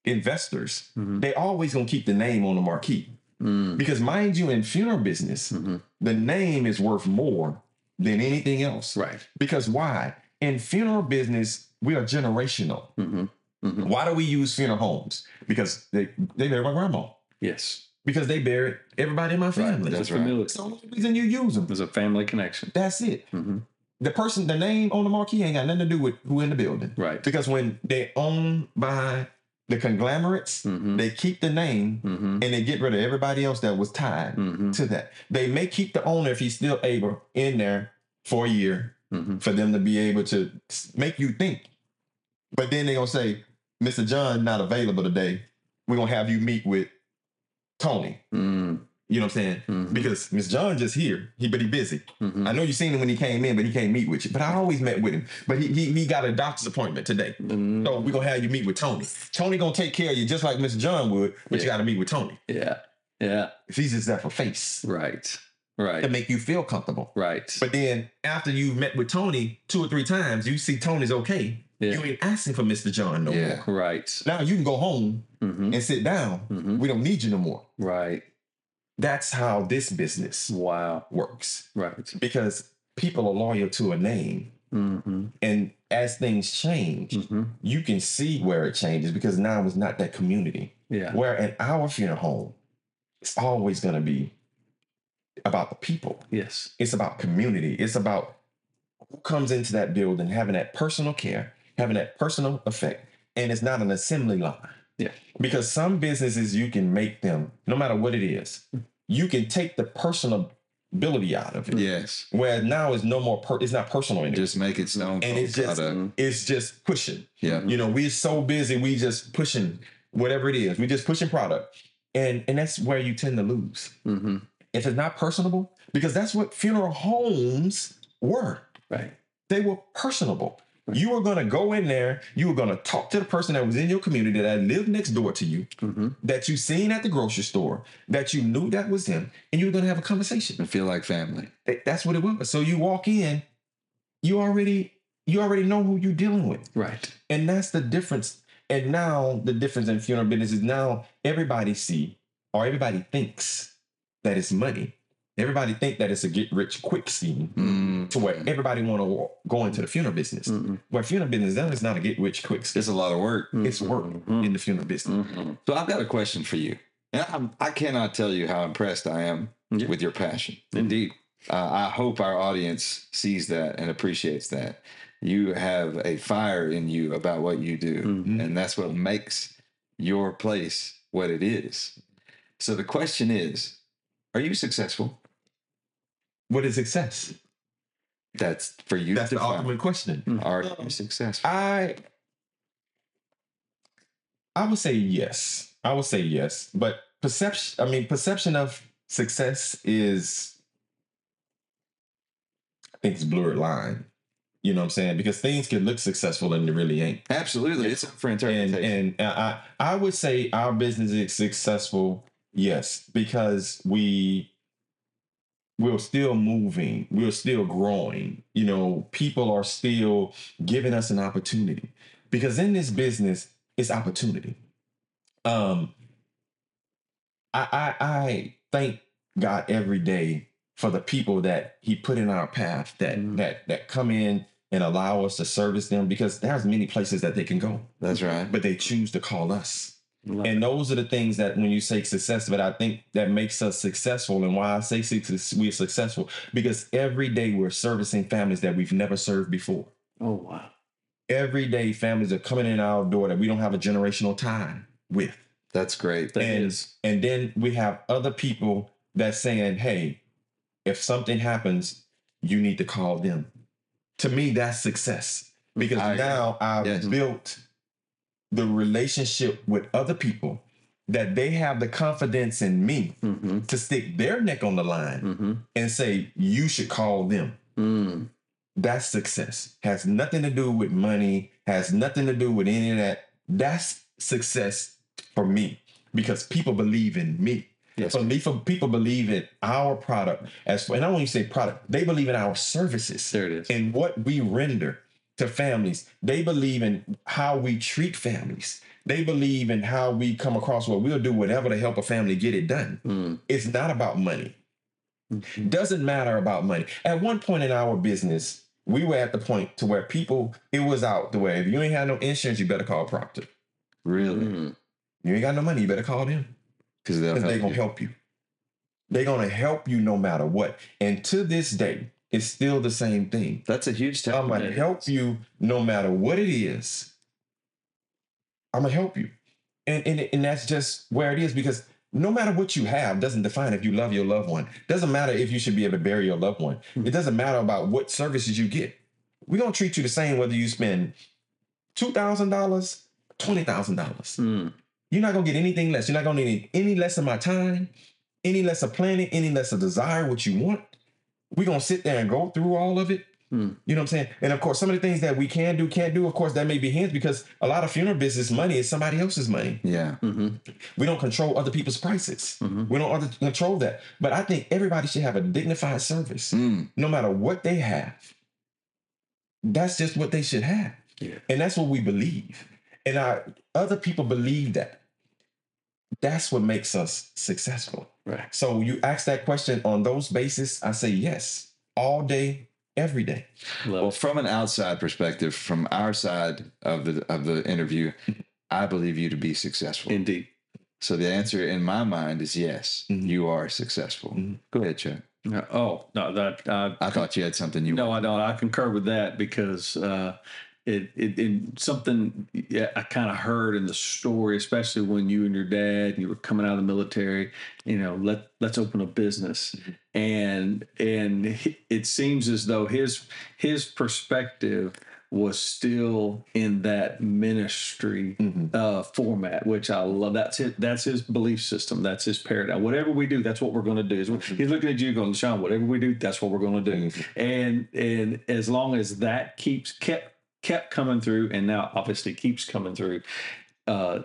investors Mhm. they always gonna keep the name on the marquee Mm. because mind you in funeral business Mhm. the name is worth more than anything else Right. because why in funeral business, we are generational. hmm hmm Why do we use funeral homes? Because they they bury my grandma. Yes. Because they buried everybody in my family. That's That's right. familiar. That's the only reason you use them. There's a family connection. That's it. hmm The person, the name on the marquee ain't got nothing to do with who in the building. Right. Because when they own by the conglomerates, hmm they keep the name hmm and they get rid of everybody else that was tied hmm to that. They may keep the owner if he's still able in there for a year hmm for them to be able to make you think. But then they're gonna say, Mr. John not available today. We're gonna have you meet with Tony. hmm You know what I'm saying? Mhm. Because Mr. John just here. He but he busy. hmm I know you seen him when he came in, but he can't meet with you. But I always met with him. But he he, he got a doctor's appointment today. Mm-hmm. So we're gonna have you meet with Tony. Tony gonna take care of you just like Mr. John would, but you gotta meet with Tony. Yeah. Yeah. If he's just there for face Right. Right, to make you feel comfortable. Right. But then after you've met with Tony two or three times, you see Tony's okay. Yeah. You ain't asking for Mr. John no Yeah. more. Right. Now you can go home hmm and sit down. hmm We don't need you no more. Right. That's how this business Wow. works. Right. Because people are loyal to a name. hmm And as things change, hmm you can see where it changes because now it's not that community. Yeah. Where in our funeral home, it's always going to be about the people. Yes. It's about community. It's about who comes into that building having that personal care, having that personal effect. And it's not an assembly line. Yeah. Because some businesses, you can make them, no matter what it is, you can take the personability out of it. Yes. Where now it's no more, per- it's not personal anymore. Just make it stone And it's cold just- product. it's just pushing. Yeah. You know, we're so busy, we just pushing whatever it is. We just pushing product. And and that's where you tend to lose. hmm If it's not personable, because that's what funeral homes were. Right. They were personable. You were gonna go in there, you were gonna talk to the person that was in your community that lived next door to you, hmm that you seen at the grocery store, that you knew that was them, and you were gonna have a conversation. And feel like family. That's what it was. So you walk in, you already you already know who you're dealing with. Right. And that's the difference. And now the difference in funeral business is now everybody see or everybody thinks that it's money. Everybody think that it's a get rich quick scheme Mm. to where everybody want to go into the funeral business. Mhm. Where funeral business that is not a get rich quick scheme. It's a lot of work. It's work Mhm. in the funeral business. Mhm. So I've got a question for you. And I'm, I cannot tell you how impressed I am Yeah. with your passion. Indeed. Uh, I hope our audience sees that and appreciates that. You have a fire in you about what you do, and that's what makes your place what it is. So the question is Are you successful? What is success? That's for you That's to the define. ultimate question. Hmm. Are um, you successful? I I would say yes. I would say yes. But perception I mean perception of success is I think it's blurred line. You know what I'm saying? Because things can look successful and they really ain't. Absolutely. It's up for And and I I would say our business is successful, yes, because we we're still moving, we're still growing. You know, people are still giving us an opportunity. Because in this business, it's opportunity. Um I I, I thank God every day for the people that He put in our path that Mhm. that that come in and allow us to service them because there's many places that they can go That's right. but they choose to call us. Love And those are the things that when you say success, but I think that makes us successful. And why I say success, we're successful because every day we're servicing families that we've never served before. Oh wow. Every day families are coming in our door that we don't have a generational tie with. That's great. That And- is. And then we have other people that's saying, hey, if something happens, you need to call them. To me, that's success because I now I've Yes. built the relationship with other people that they have the confidence in me Mm-hmm. to stick their neck on the line Mm-hmm. and say, you should call them. Mm. That's success. Has nothing to do with money, has nothing to do with any of that. That's success for me because people believe in me. Yes. For me, for people believe in our product as and I don't even say product, they believe in our services There it is. and what we render to families. They believe in how we treat families. They believe in how we come across what we'll do whatever to help a family get it done. Mm. It's not about money. Mhm. Doesn't matter about money. At one point in our business, we were at the point to where people, it was out the way. If you ain't had no insurance, you better call Proctor. Really? Mm. You ain't got no money, you better call them Because they'll because help they're gonna you. help you. They're gonna help you no matter what. And to this day, it's still the same thing. That's a huge I'm gonna help you no matter what it is. I'm gonna help you. And, and and that's just where it is because no matter what you have doesn't define if you love your loved one. Doesn't matter if you should be able to bury your loved one. Hmm. It doesn't matter about what services you get. We're gonna treat you the same whether you spend two thousand dollars, twenty thousand dollars. Mm. You're not gonna get anything less. You're not gonna need any less of my time, any less of planning, any less of desire what you want. We're gonna sit there and go through all of it. Hmm. You know what I'm saying? And of course, some of the things that we can do, can't do, of course, that may be hands because a lot of funeral business money is somebody else's money. Yeah. hmm We don't control other people's prices. Mhm. We don't other, control that. But I think everybody should have a dignified service, Mm. no matter what they have. That's just what they should have. Yeah. And that's what we believe. And our other people believe that. That's what makes us successful. Right. So you ask that question on those basis, I say yes, all day, every day. Love Well, it. from an outside perspective, from our side of the of the interview, I believe you to be successful. Indeed. So the answer in my mind is yes, Mhm. you are successful. Mhm. Go ahead, Chuck. Uh, Oh no, that uh, I thought you had something you. no, I don't. I concur with that because uh, it, it it something I kind of heard in the story, especially when you and your dad you were coming out of the military. You know, let let's open a business, and and it seems as though his his perspective was still in that ministry Mhm. uh, format, which I love. That's it. That's his belief system. That's his paradigm. Whatever we do, that's what we're going to do. He's looking at you, going, Sean. Whatever we do, that's what we're going to do. Mhm. And and as long as that keeps kept kept coming through, and now obviously keeps coming through, uh,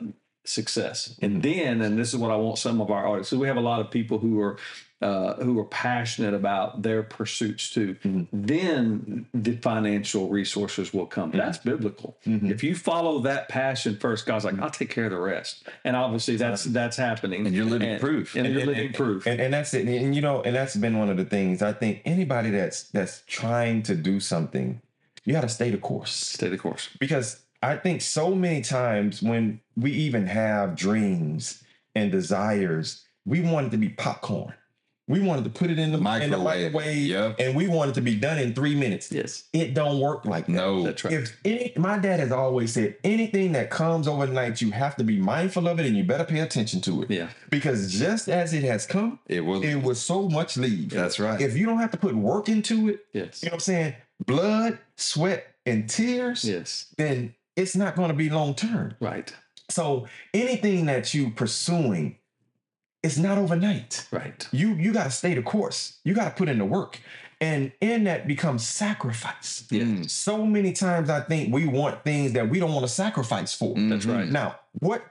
success. And then, and this is what I want some of our audience. So we have a lot of people who are uh, who are passionate about their pursuits too. Mhm. Then the financial resources will come. That's biblical. Mhm. If you follow that passion first, God's like, I'll take care of the rest. And obviously that's that's happening. and you're living and, proof. And, you're And- living proof. And, and that's it. And you know, and that's been one of the things. I think anybody that's that's trying to do something, you got to stay the course. Stay the course. because I think so many times when we even have dreams and desires, we want it to be popcorn. We wanted to put it in the in the Microwave. microwave, Yep. and we want it to be done in three minutes. Yes. It don't work like that. no. That's right. If any, my dad has always said, anything that comes overnight, you have to be mindful of it, and you better pay attention to it. Yeah. Because just as it has come, It will. it will so much leave. that's right. If you don't have to put work into it, Yes. you know what I'm saying, blood, sweat, and tears, Yes. then it's not going to be long term. Right. So anything that you pursuing, it's not overnight. Right. You you got to stay the course. You got to put in the work, and in that becomes sacrifice. Mm. So many times I think we want things that we don't want to sacrifice for. That's Mhm. right. Now, what?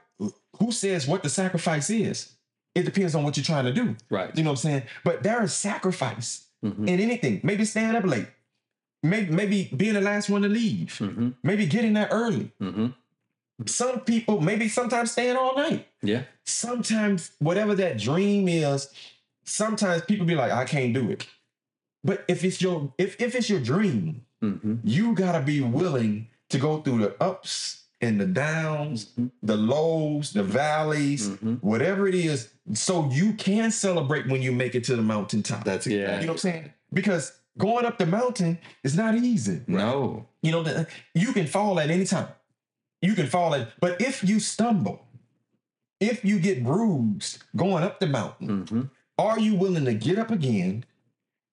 Who says what the sacrifice is? It depends on what you're trying to do. Right. You know what I'm saying? But there is sacrifice Mhm. in anything. Maybe staying up late. Maybe maybe being the last one to leave. Mhm. Maybe getting there early. Mhm. Some people maybe sometimes staying all night. Yeah. Sometimes whatever that dream is, sometimes people be like, I can't do it. But if it's your if if it's your dream, Mhm. you gotta be willing to go through the ups and the downs, Mhm. the lows, the valleys, Mhm. whatever it is, so you can celebrate when you make it to the mountaintop. That's it. Yeah. you know what I'm saying? Because going up the mountain is not easy. No. You know, you can fall at any time. You can fall at, but if you stumble, if you get bruised going up the mountain, Mhm. are you willing to get up again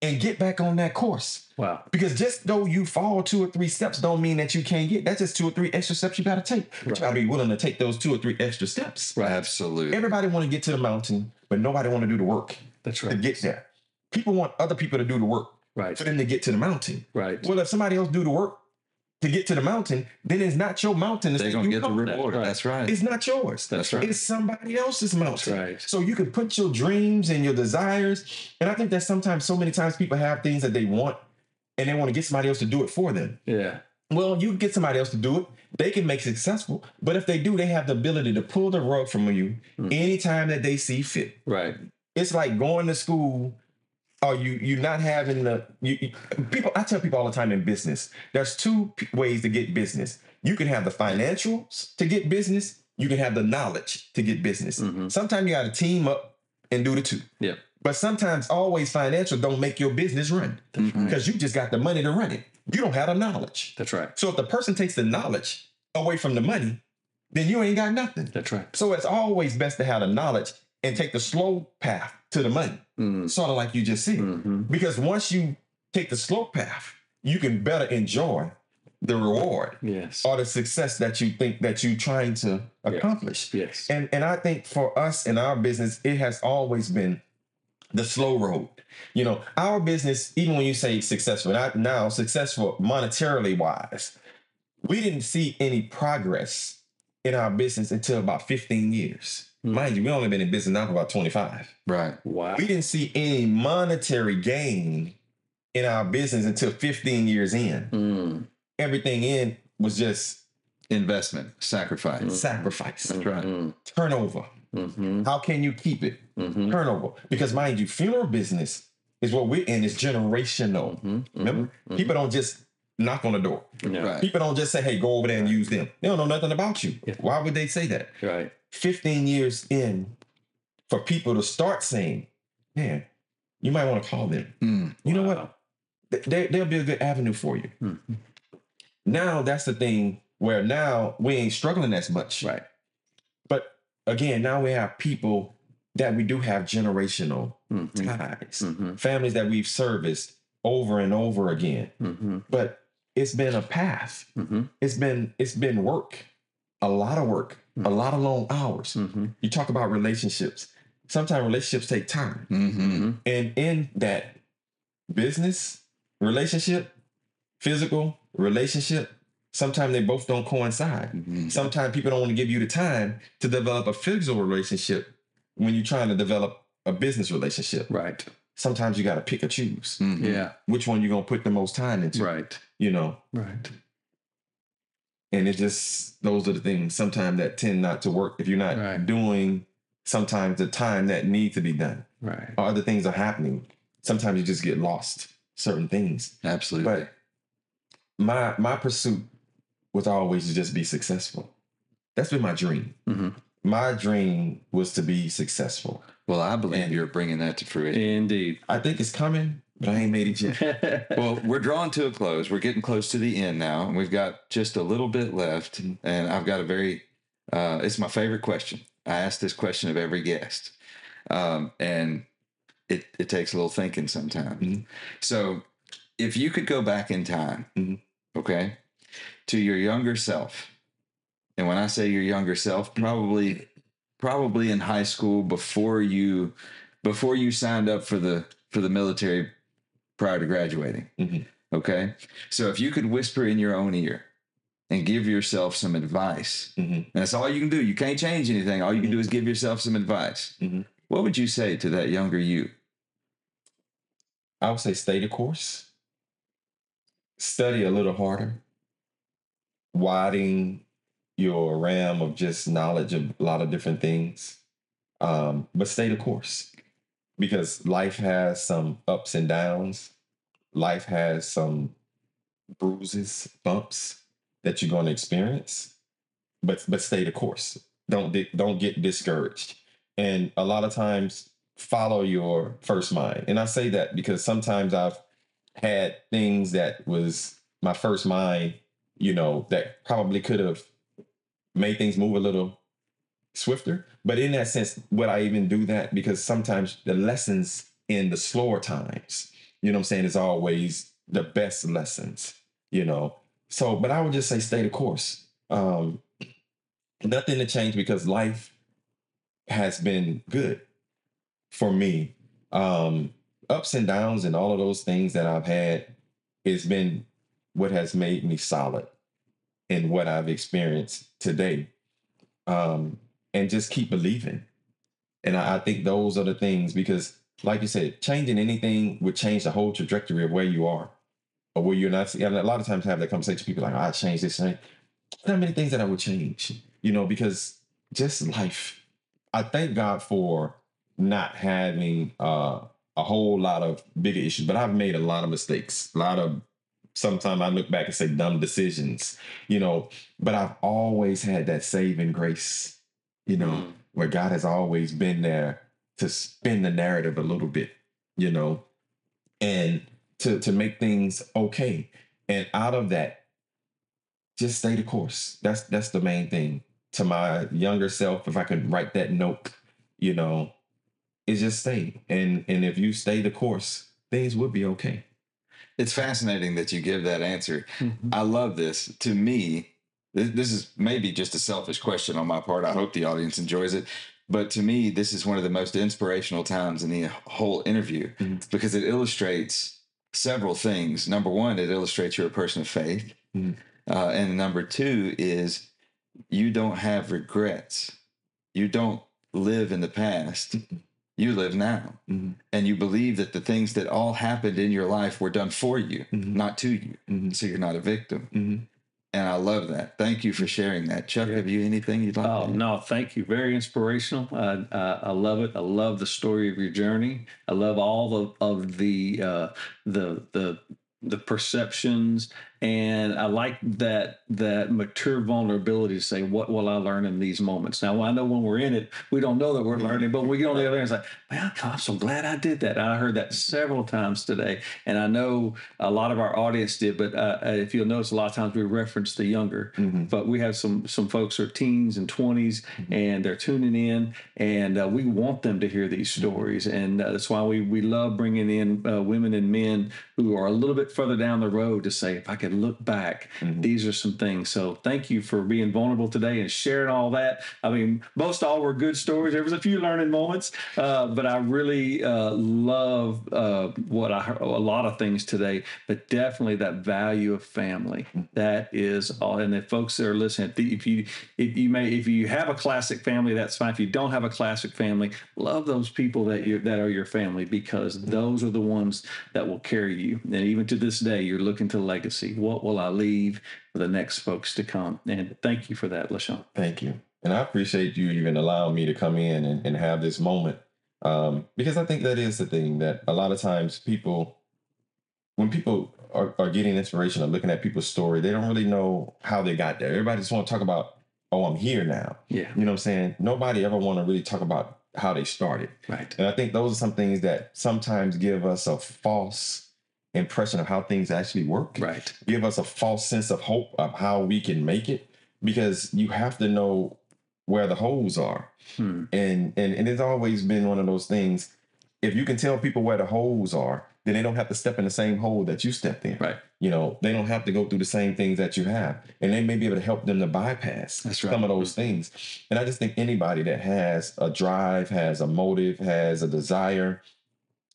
and get back on that course? Wow. Because just though you fall two or three steps, don't mean that you can't get. That's just two or three extra steps you got to take. But Right. you got to be willing to take those two or three extra steps. Absolutely. Everybody want to get to the mountain, but nobody want to do the work That's right. to right. get there. People want other people to do the work Right. for them to get to the mountain. Right. Well, if somebody else do the work to get to the mountain, then it's not your mountain. They're gonna get the come. reward. right. That's right. It's not yours. That's right. It's somebody else's mountain. right. So you can put your dreams and your desires. And I think that sometimes, so many times, people have things that they want and they want to get somebody else to do it for them. Yeah. Well, you get somebody else to do it. They can make it successful. But if they do, they have the ability to pull the rug from you Hmm. anytime that they see fit. Right. It's like going to school are you you not having the you, you- people? I tell people all the time in business, there's two p- ways to get business. You can have the financials to get business. You can have the knowledge to get business. Mhm. Sometimes you got to team up and do the two. Yeah. But sometimes always financial don't make your business run because you just got the money to run it. You don't have the knowledge. That's right. So if the person takes the knowledge away from the money, then you ain't got nothing. That's right. So it's always best to have the knowledge and take the slow path to the money, Mm. sort of like you just said. hmm Because once you take the slow path, you can better enjoy the reward Yes. or the success that you think that you're trying to accomplish. Yes. And and I think for us in our business, it has always been the slow road. You know, our business, even when you say successful, not now successful monetarily wise, we didn't see any progress in our business until about 15 years. Mind you, we only been in business now for about 25. Right. Wow. We didn't see any monetary gain in our business until 15 years in. Mm. Everything in was just Investment, sacrifice. Mm. sacrifice, That's right. Mm. turnover. Mm-hmm. How can you keep it? Mm-hmm. turnover. Because mind you, funeral business is what we're in, is generational. Mm-hmm. Remember? People don't just knock on the door. Yeah. Right. People don't just say, hey, go over there and use them. They don't know nothing about you. Yeah. Why would they say that? Right. 15 years in, for people to start saying, man, you might want to call them. Mm. You know what? Th- They, they'll be a good avenue for you. Mhm. Now that's the thing where now we ain't struggling as much. Right. But again, now we have people that we do have generational Mm-hmm. ties, Mm-hmm. families that we've serviced over and over again. Mm-hmm. But it's been a path. Mm-hmm. It's been it's been work, a lot of work, a lot of long hours. Mm-hmm. You talk about relationships. Sometimes relationships take time, Mm-hmm. and in that business relationship, physical relationship, sometimes they both don't coincide. Mm-hmm. Sometimes people don't want to give you the time to develop a physical relationship when you're trying to develop a business relationship. Right. Sometimes you got to pick or choose Mm-hmm. Yeah. which one you're gonna put the most time into. Right. You know, Right. and it just those are the things sometimes that tend not to work if you're not Right. doing sometimes the time that need to be done Right. or other things are happening. Sometimes you just get lost certain things. Absolutely. But my my pursuit was always to just be successful. That's been my dream. Mm-hmm. My dream was to be successful. Well, I believe And- you're bringing that to fruition. Indeed. I think it's coming, but I ain't made it yet. Well, we're drawing to a close. We're getting close to the end now, and we've got just a little bit left. And I've got a very, uh, it's my favorite question. I ask this question of every guest, um, and it it takes a little thinking sometimes. Mhm. So, if you could go back in time, Mhm. okay, to your younger self, and when I say your younger self, probably probably in high school before you before you signed up for the for the military prior to graduating. Mhm. Okay. So if you could whisper in your own ear and give yourself some advice, Mhm. and that's all you can do. You can't change anything. All you can do is give yourself some advice. Mhm. What would you say to that younger you? I would say stay the course. Study a little harder. Widen your realm of just knowledge of a lot of different things. Um, but stay the course. Because life has some ups and downs. Life has some bruises, bumps that you're going to experience. But but stay the course. Don't don't get discouraged. And a lot of times follow your first mind. And I say that because sometimes I've had things that was my first mind, you know, that probably could have made things move a little swifter. But in that sense, would I even do that? Because sometimes the lessons in the slower times, you know what I'm saying, is always the best lessons, you know. So, but I would just say stay the course. Um, nothing to change because life has been good for me. Um, ups and downs and all of those things that I've had, it's been what has made me solid in what I've experienced today. Um, and just keep believing. And I, I think those are the things because, like you said, changing anything would change the whole trajectory of where you are or where you're not. And a lot of times I have that conversation. People like, "Oh, I changed this. Change. Not many things that I would change, you know, because just life. I thank God for not having uh a whole lot of bigger issues, but I've made a lot of mistakes, a lot of sometimes I look back and say dumb decisions, you know, but I've always had that saving grace, you know, Mm. where God has always been there to spin the narrative a little bit, you know, and to to make things okay. And out of that, just stay the course. That's that's the main thing. To my younger self, if I could write that note, you know, is just stay. And and if you stay the course, things would be okay. It's fascinating that you give that answer. Mhm. I love this. To me, this is maybe just a selfish question on my part. I hope the audience enjoys it. But to me, this is one of the most inspirational times in the whole interview Mhm. because it illustrates several things. Number one, it illustrates you're a person of faith. Mhm. Uh, and number two is you don't have regrets. You don't live in the past. You live now. Mhm. And you believe that the things that all happened in your life were done for you, Mhm. not to you. Mhm. So you're not a victim. Mhm. And I love that. Thank you for sharing that. Chuck, Yeah. have you anything you'd like Oh no, thank you. Very inspirational. I, I I love it. I love the story of your journey. I love all of, of the uh, the the the perceptions, and I like that that mature vulnerability to say, "What will I learn in these moments?" Now, I know when we're in it, we don't know that we're learning, but we get on the other end. It's like, man, I'm so glad I did that. And I heard that several times today, and I know a lot of our audience did. But uh, if you'll notice, a lot of times we reference the younger Mhm. but we have some some folks who are teens and 20s and they're tuning in and uh, we want them to hear these stories and uh, that's why we we love bringing in uh, women and men who are a little bit further down the road to say if i could look back Mhm. these are some things. So thank you for being vulnerable today and sharing all that. I mean most all were good stories. There was a few learning moments uh, but i really uh, love uh, what i heard a lot of things today but definitely that value of family. That is all and the folks that are listening if you if you may if you have a classic family that's fine. If you don't have a classic family love those people that you that are your family because those are the ones that will carry you. And even to this day you're looking to legacy what will i leave for the next folks to come and thank you for that lashon Thank you. And I appreciate you even allowing me to come in and, and have this moment. Um, because I think that is the thing that a lot of times people, when people are, are getting inspiration or looking at people's story, they don't really know how they got there. Everybody just want to talk about, oh, I'm here now. yeah You know what I'm saying? Nobody ever want to really talk about how they started. right And I think those are some things that sometimes give us a false impression of how things actually work right. give us a false sense of hope of how we can make it because you have to know where the holes are. Hmm. and and, and it's always been one of those things if you can tell people where the holes are then they don't have to step in the same hole that you stepped in. Right. You know they don't have to go through the same things that you have and they may be able to help them to bypass right. some of those things. And i just think anybody that has a drive has a motive has a desire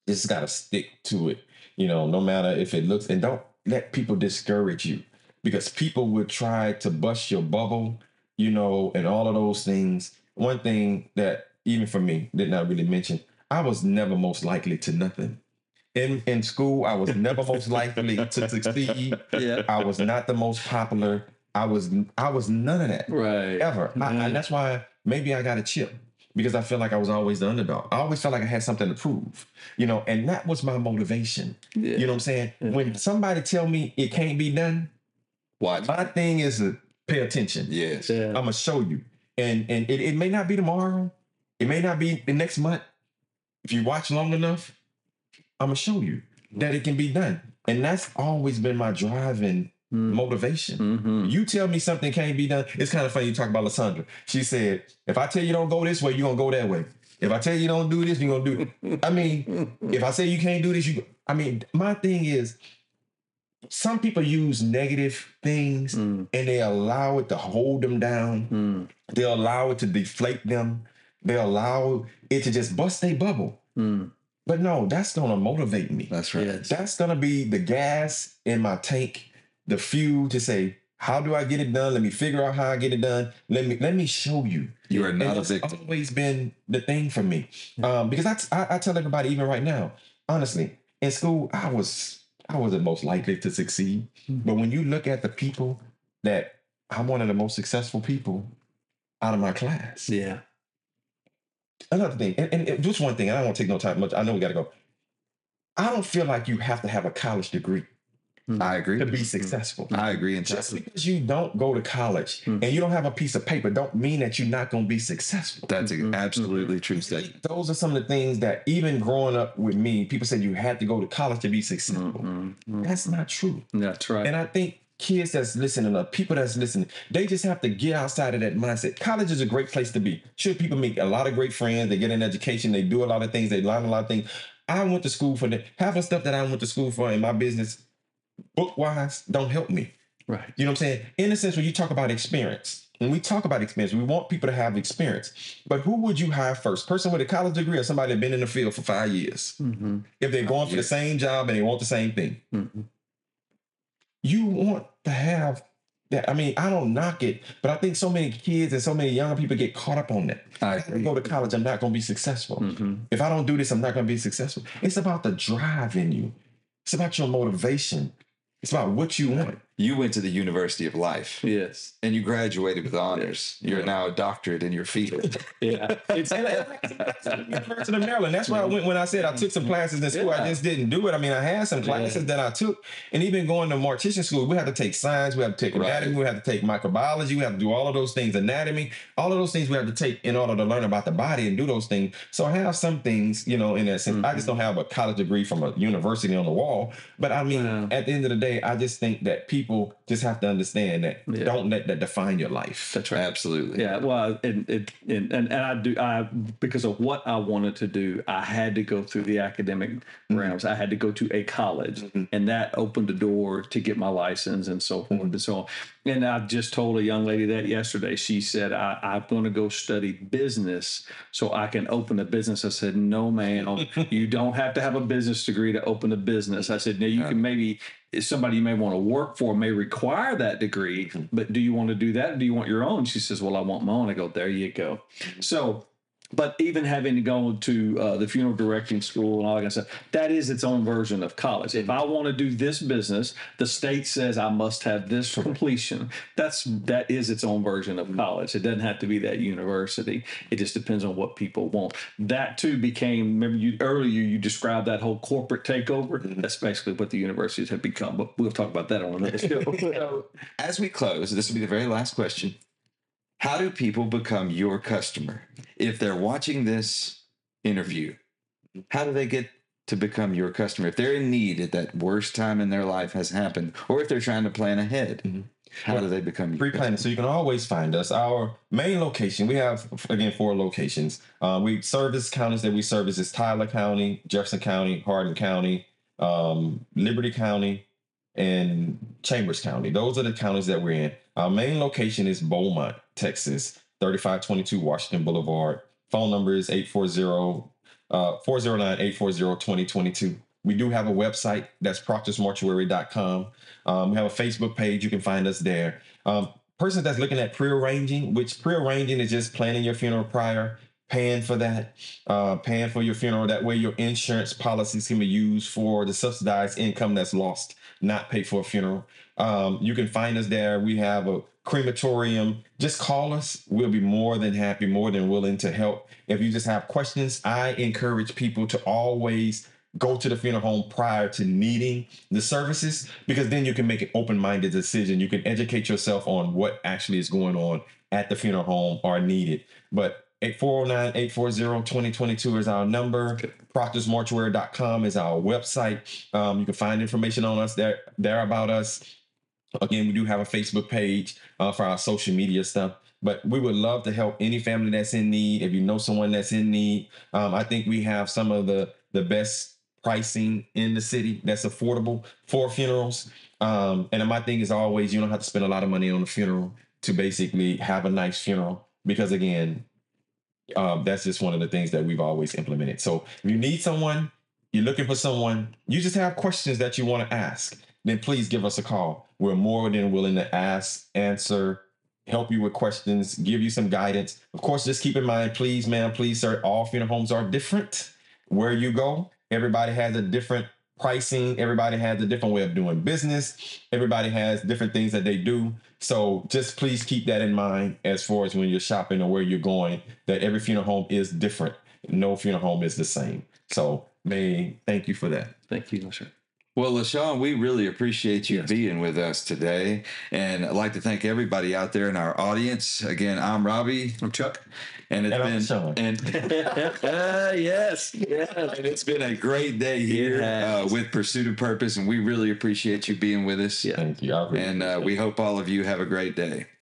just got to stick to it you know no matter if it looks and don't let people discourage you. Because people would try to bust your bubble you know and all of those things. One thing that even for me did not really mention i was never most likely to nothing. In in school i was never most likely to succeed. Yeah. I was not the most popular. I was I was none of that. Right. Ever. I, and that's why maybe I got a chip because I feel like I was always the underdog. I always felt like I had something to prove, you know, and that was my motivation. yeah. You know what I'm saying? Yeah. When somebody tell me it can't be done, Watch. my thing is to pay attention. Yes. yeah. I'm gonna show you, and and it, it may not be tomorrow, it may not be the next month. If you watch long enough, I'm gonna show you that it can be done, and that's always been my driving Mm. motivation. Mhm. You tell me something can't be done. It's kind of funny you talk about Lysandra. She said, if I tell you don't go this way, you're gonna go that way. If I tell you don't do this, you're gonna do it. I mean, if I say you can't do this, you I mean, my thing is some people use negative things Mm. and they allow it to hold them down. Mm. They allow it to deflate them. They allow it to just bust their bubble. Mm. But no, that's gonna motivate me. That's right. Yes. That's gonna be the gas in my tank, the few to say, how do I get it done? Let me figure out how I get it done. Let me let me show you. You are And not a that's victim. always been the thing for me. Um, because I, t- I I tell everybody even right now, honestly, in school I was I wasn't most likely to succeed. Mhm. But when you look at the people that I'm one of the most successful people out of my class. Yeah. Another thing, and, and, and just one thing, and I don't want to take no time much. I know we got to go. I don't feel like you have to have a college degree I agree. to be successful. I agree Just entirely. because you don't go to college Hmm. and you don't have a piece of paper, don't mean that you're not going to be successful. That's Mhm. an absolutely true statement. Those are some of the things that even growing up with me, people said you had to go to college to be successful. Mhm. Mhm. That's not true. That's right. And I think kids that's listening, or people that's listening, they just have to get outside of that mindset. College is a great place to be. Sure, people make a lot of great friends. They get an education. They do a lot of things. They learn a lot of things. I went to school for that. Half the stuff that I went to school for in my business, book wise, don't help me. right. You know what I'm saying? In a sense, when you talk about experience, when we talk about experience, we want people to have experience. But who would you hire first? Person with a college degree or somebody that's been in the field for five years? Mhm. If they're going for the same job and they want the same thing, Mhm. you want to have that. I mean, I don't knock it, but I think so many kids and so many young people get caught up on that. I If I agree. go to college, I'm not going to be successful. Mhm. If I don't do this, I'm not going to be successful. It's about the drive in you. It's about your motivation. It's about what you want. You went to the University of Life Yes. and you graduated with honors. You're Yeah. now a doctorate in your field. Yeah. It's And I- University of Maryland. That's why I went when I said I took some classes in school. Yeah. I just didn't do it. I mean, I had some classes that I took, and even going to mortician school, we had to take science, we have to take Right. anatomy, we have to take microbiology, we have to do all of those things, anatomy, all of those things we have to take in order to learn about the body and do those things. So I have some things, you know, in that sense. I just mm-hmm. don't have a college degree from a university on the wall. But I mean, Yeah. at the end of the day, I just think that people just have to understand that Yeah. don't let that define your life. That's right. Absolutely. Yeah, well, and, and and and I do I because of what I wanted to do, I had to go through the academic mm-hmm. realms. I had to go to a college, mm-hmm. and that opened the door to get my license and so forth mm-hmm. and so on. And I just told a young lady that yesterday. She said, I, "I'm going to go study business so I can open a business." I said, "No, ma'am, you don't have to have a business degree to open a business." I said, "Now you can maybe." Somebody you may want to work for may require that degree, mm-hmm. but do you want to do that? Do you want your own? She says, Well, I want my own. I go, There you go. Mm-hmm. So, but even having to go to uh, the funeral directing school and all that kind of stuff, that is its own version of college. If I want to do this business, the state says I must have this completion. That's that is its own version of college. It doesn't have to be that university. It just depends on what people want. That too became. Remember, you earlier you described that whole corporate takeover. That's basically what the universities have become. But we'll talk about that on another show. As we close, this will be the very last question. How do people become your customer? If they're watching this interview, how do they get to become your customer? If they're in need at that worst time in their life has happened, or if they're trying to plan ahead, Mhm. how do they become your pre-planning so you can always find us our main location we have again four locations uh, we service counties that we service is tyler county jefferson county hardin county um, liberty county and chambers county those are the counties that we're in our main location is beaumont texas 3522 washington boulevard phone number is 840 uh, 409-840-2022 we do have a website that's proctorsmortuary.com um, we have a Facebook page. You can find us there. Um, person that's looking at pre-arranging, which pre-arranging is just planning your funeral prior, paying for that, uh, paying for your funeral. That way, your insurance policies can be used for the subsidized income that's lost, not pay for a funeral. Um, you can find us there. We have a crematorium. Just call us. We'll be more than happy, more than willing to help. If you just have questions, I encourage people to always go to the funeral home prior to needing the services because then you can make an open-minded decision you can educate yourself on what actually is going on at the funeral home or needed but 840-840-2022 is our number proctorsmortuary.com is our website um, you can find information on us there there about us again we do have a facebook page uh, for our social media stuff but we would love to help any family that's in need if you know someone that's in need um, i think we have some of the the best pricing in the city that's affordable for funerals. Um, and my thing is always you don't have to spend a lot of money on a funeral to basically have a nice funeral because again, um, that's just one of the things that we've always implemented. So if you need someone, you're looking for someone, you just have questions that you want to ask, then please give us a call. We're more than willing to ask, answer, help you with questions, give you some guidance. Of course, just keep in mind, please, ma'am, please, sir, all funeral homes are different. Where you go, everybody has a different pricing. Everybody has a different way of doing business. Everybody has different things that they do. So just please keep that in mind as far as when you're shopping or where you're going, that every funeral home is different. No funeral home is the same. So may thank you for that. Thank you, sir. Well, Lashon, we really appreciate you Yes. being with us today. And I'd like to thank everybody out there in our audience. Again, I'm Robbie. I'm Chuck. And it's And I'm been Lashon. and yes, yes. and it's been a great day here uh, with Pursuit of Purpose, and we really appreciate you being with us. Yeah. Thank you. Really And uh, we hope all of you have a great day.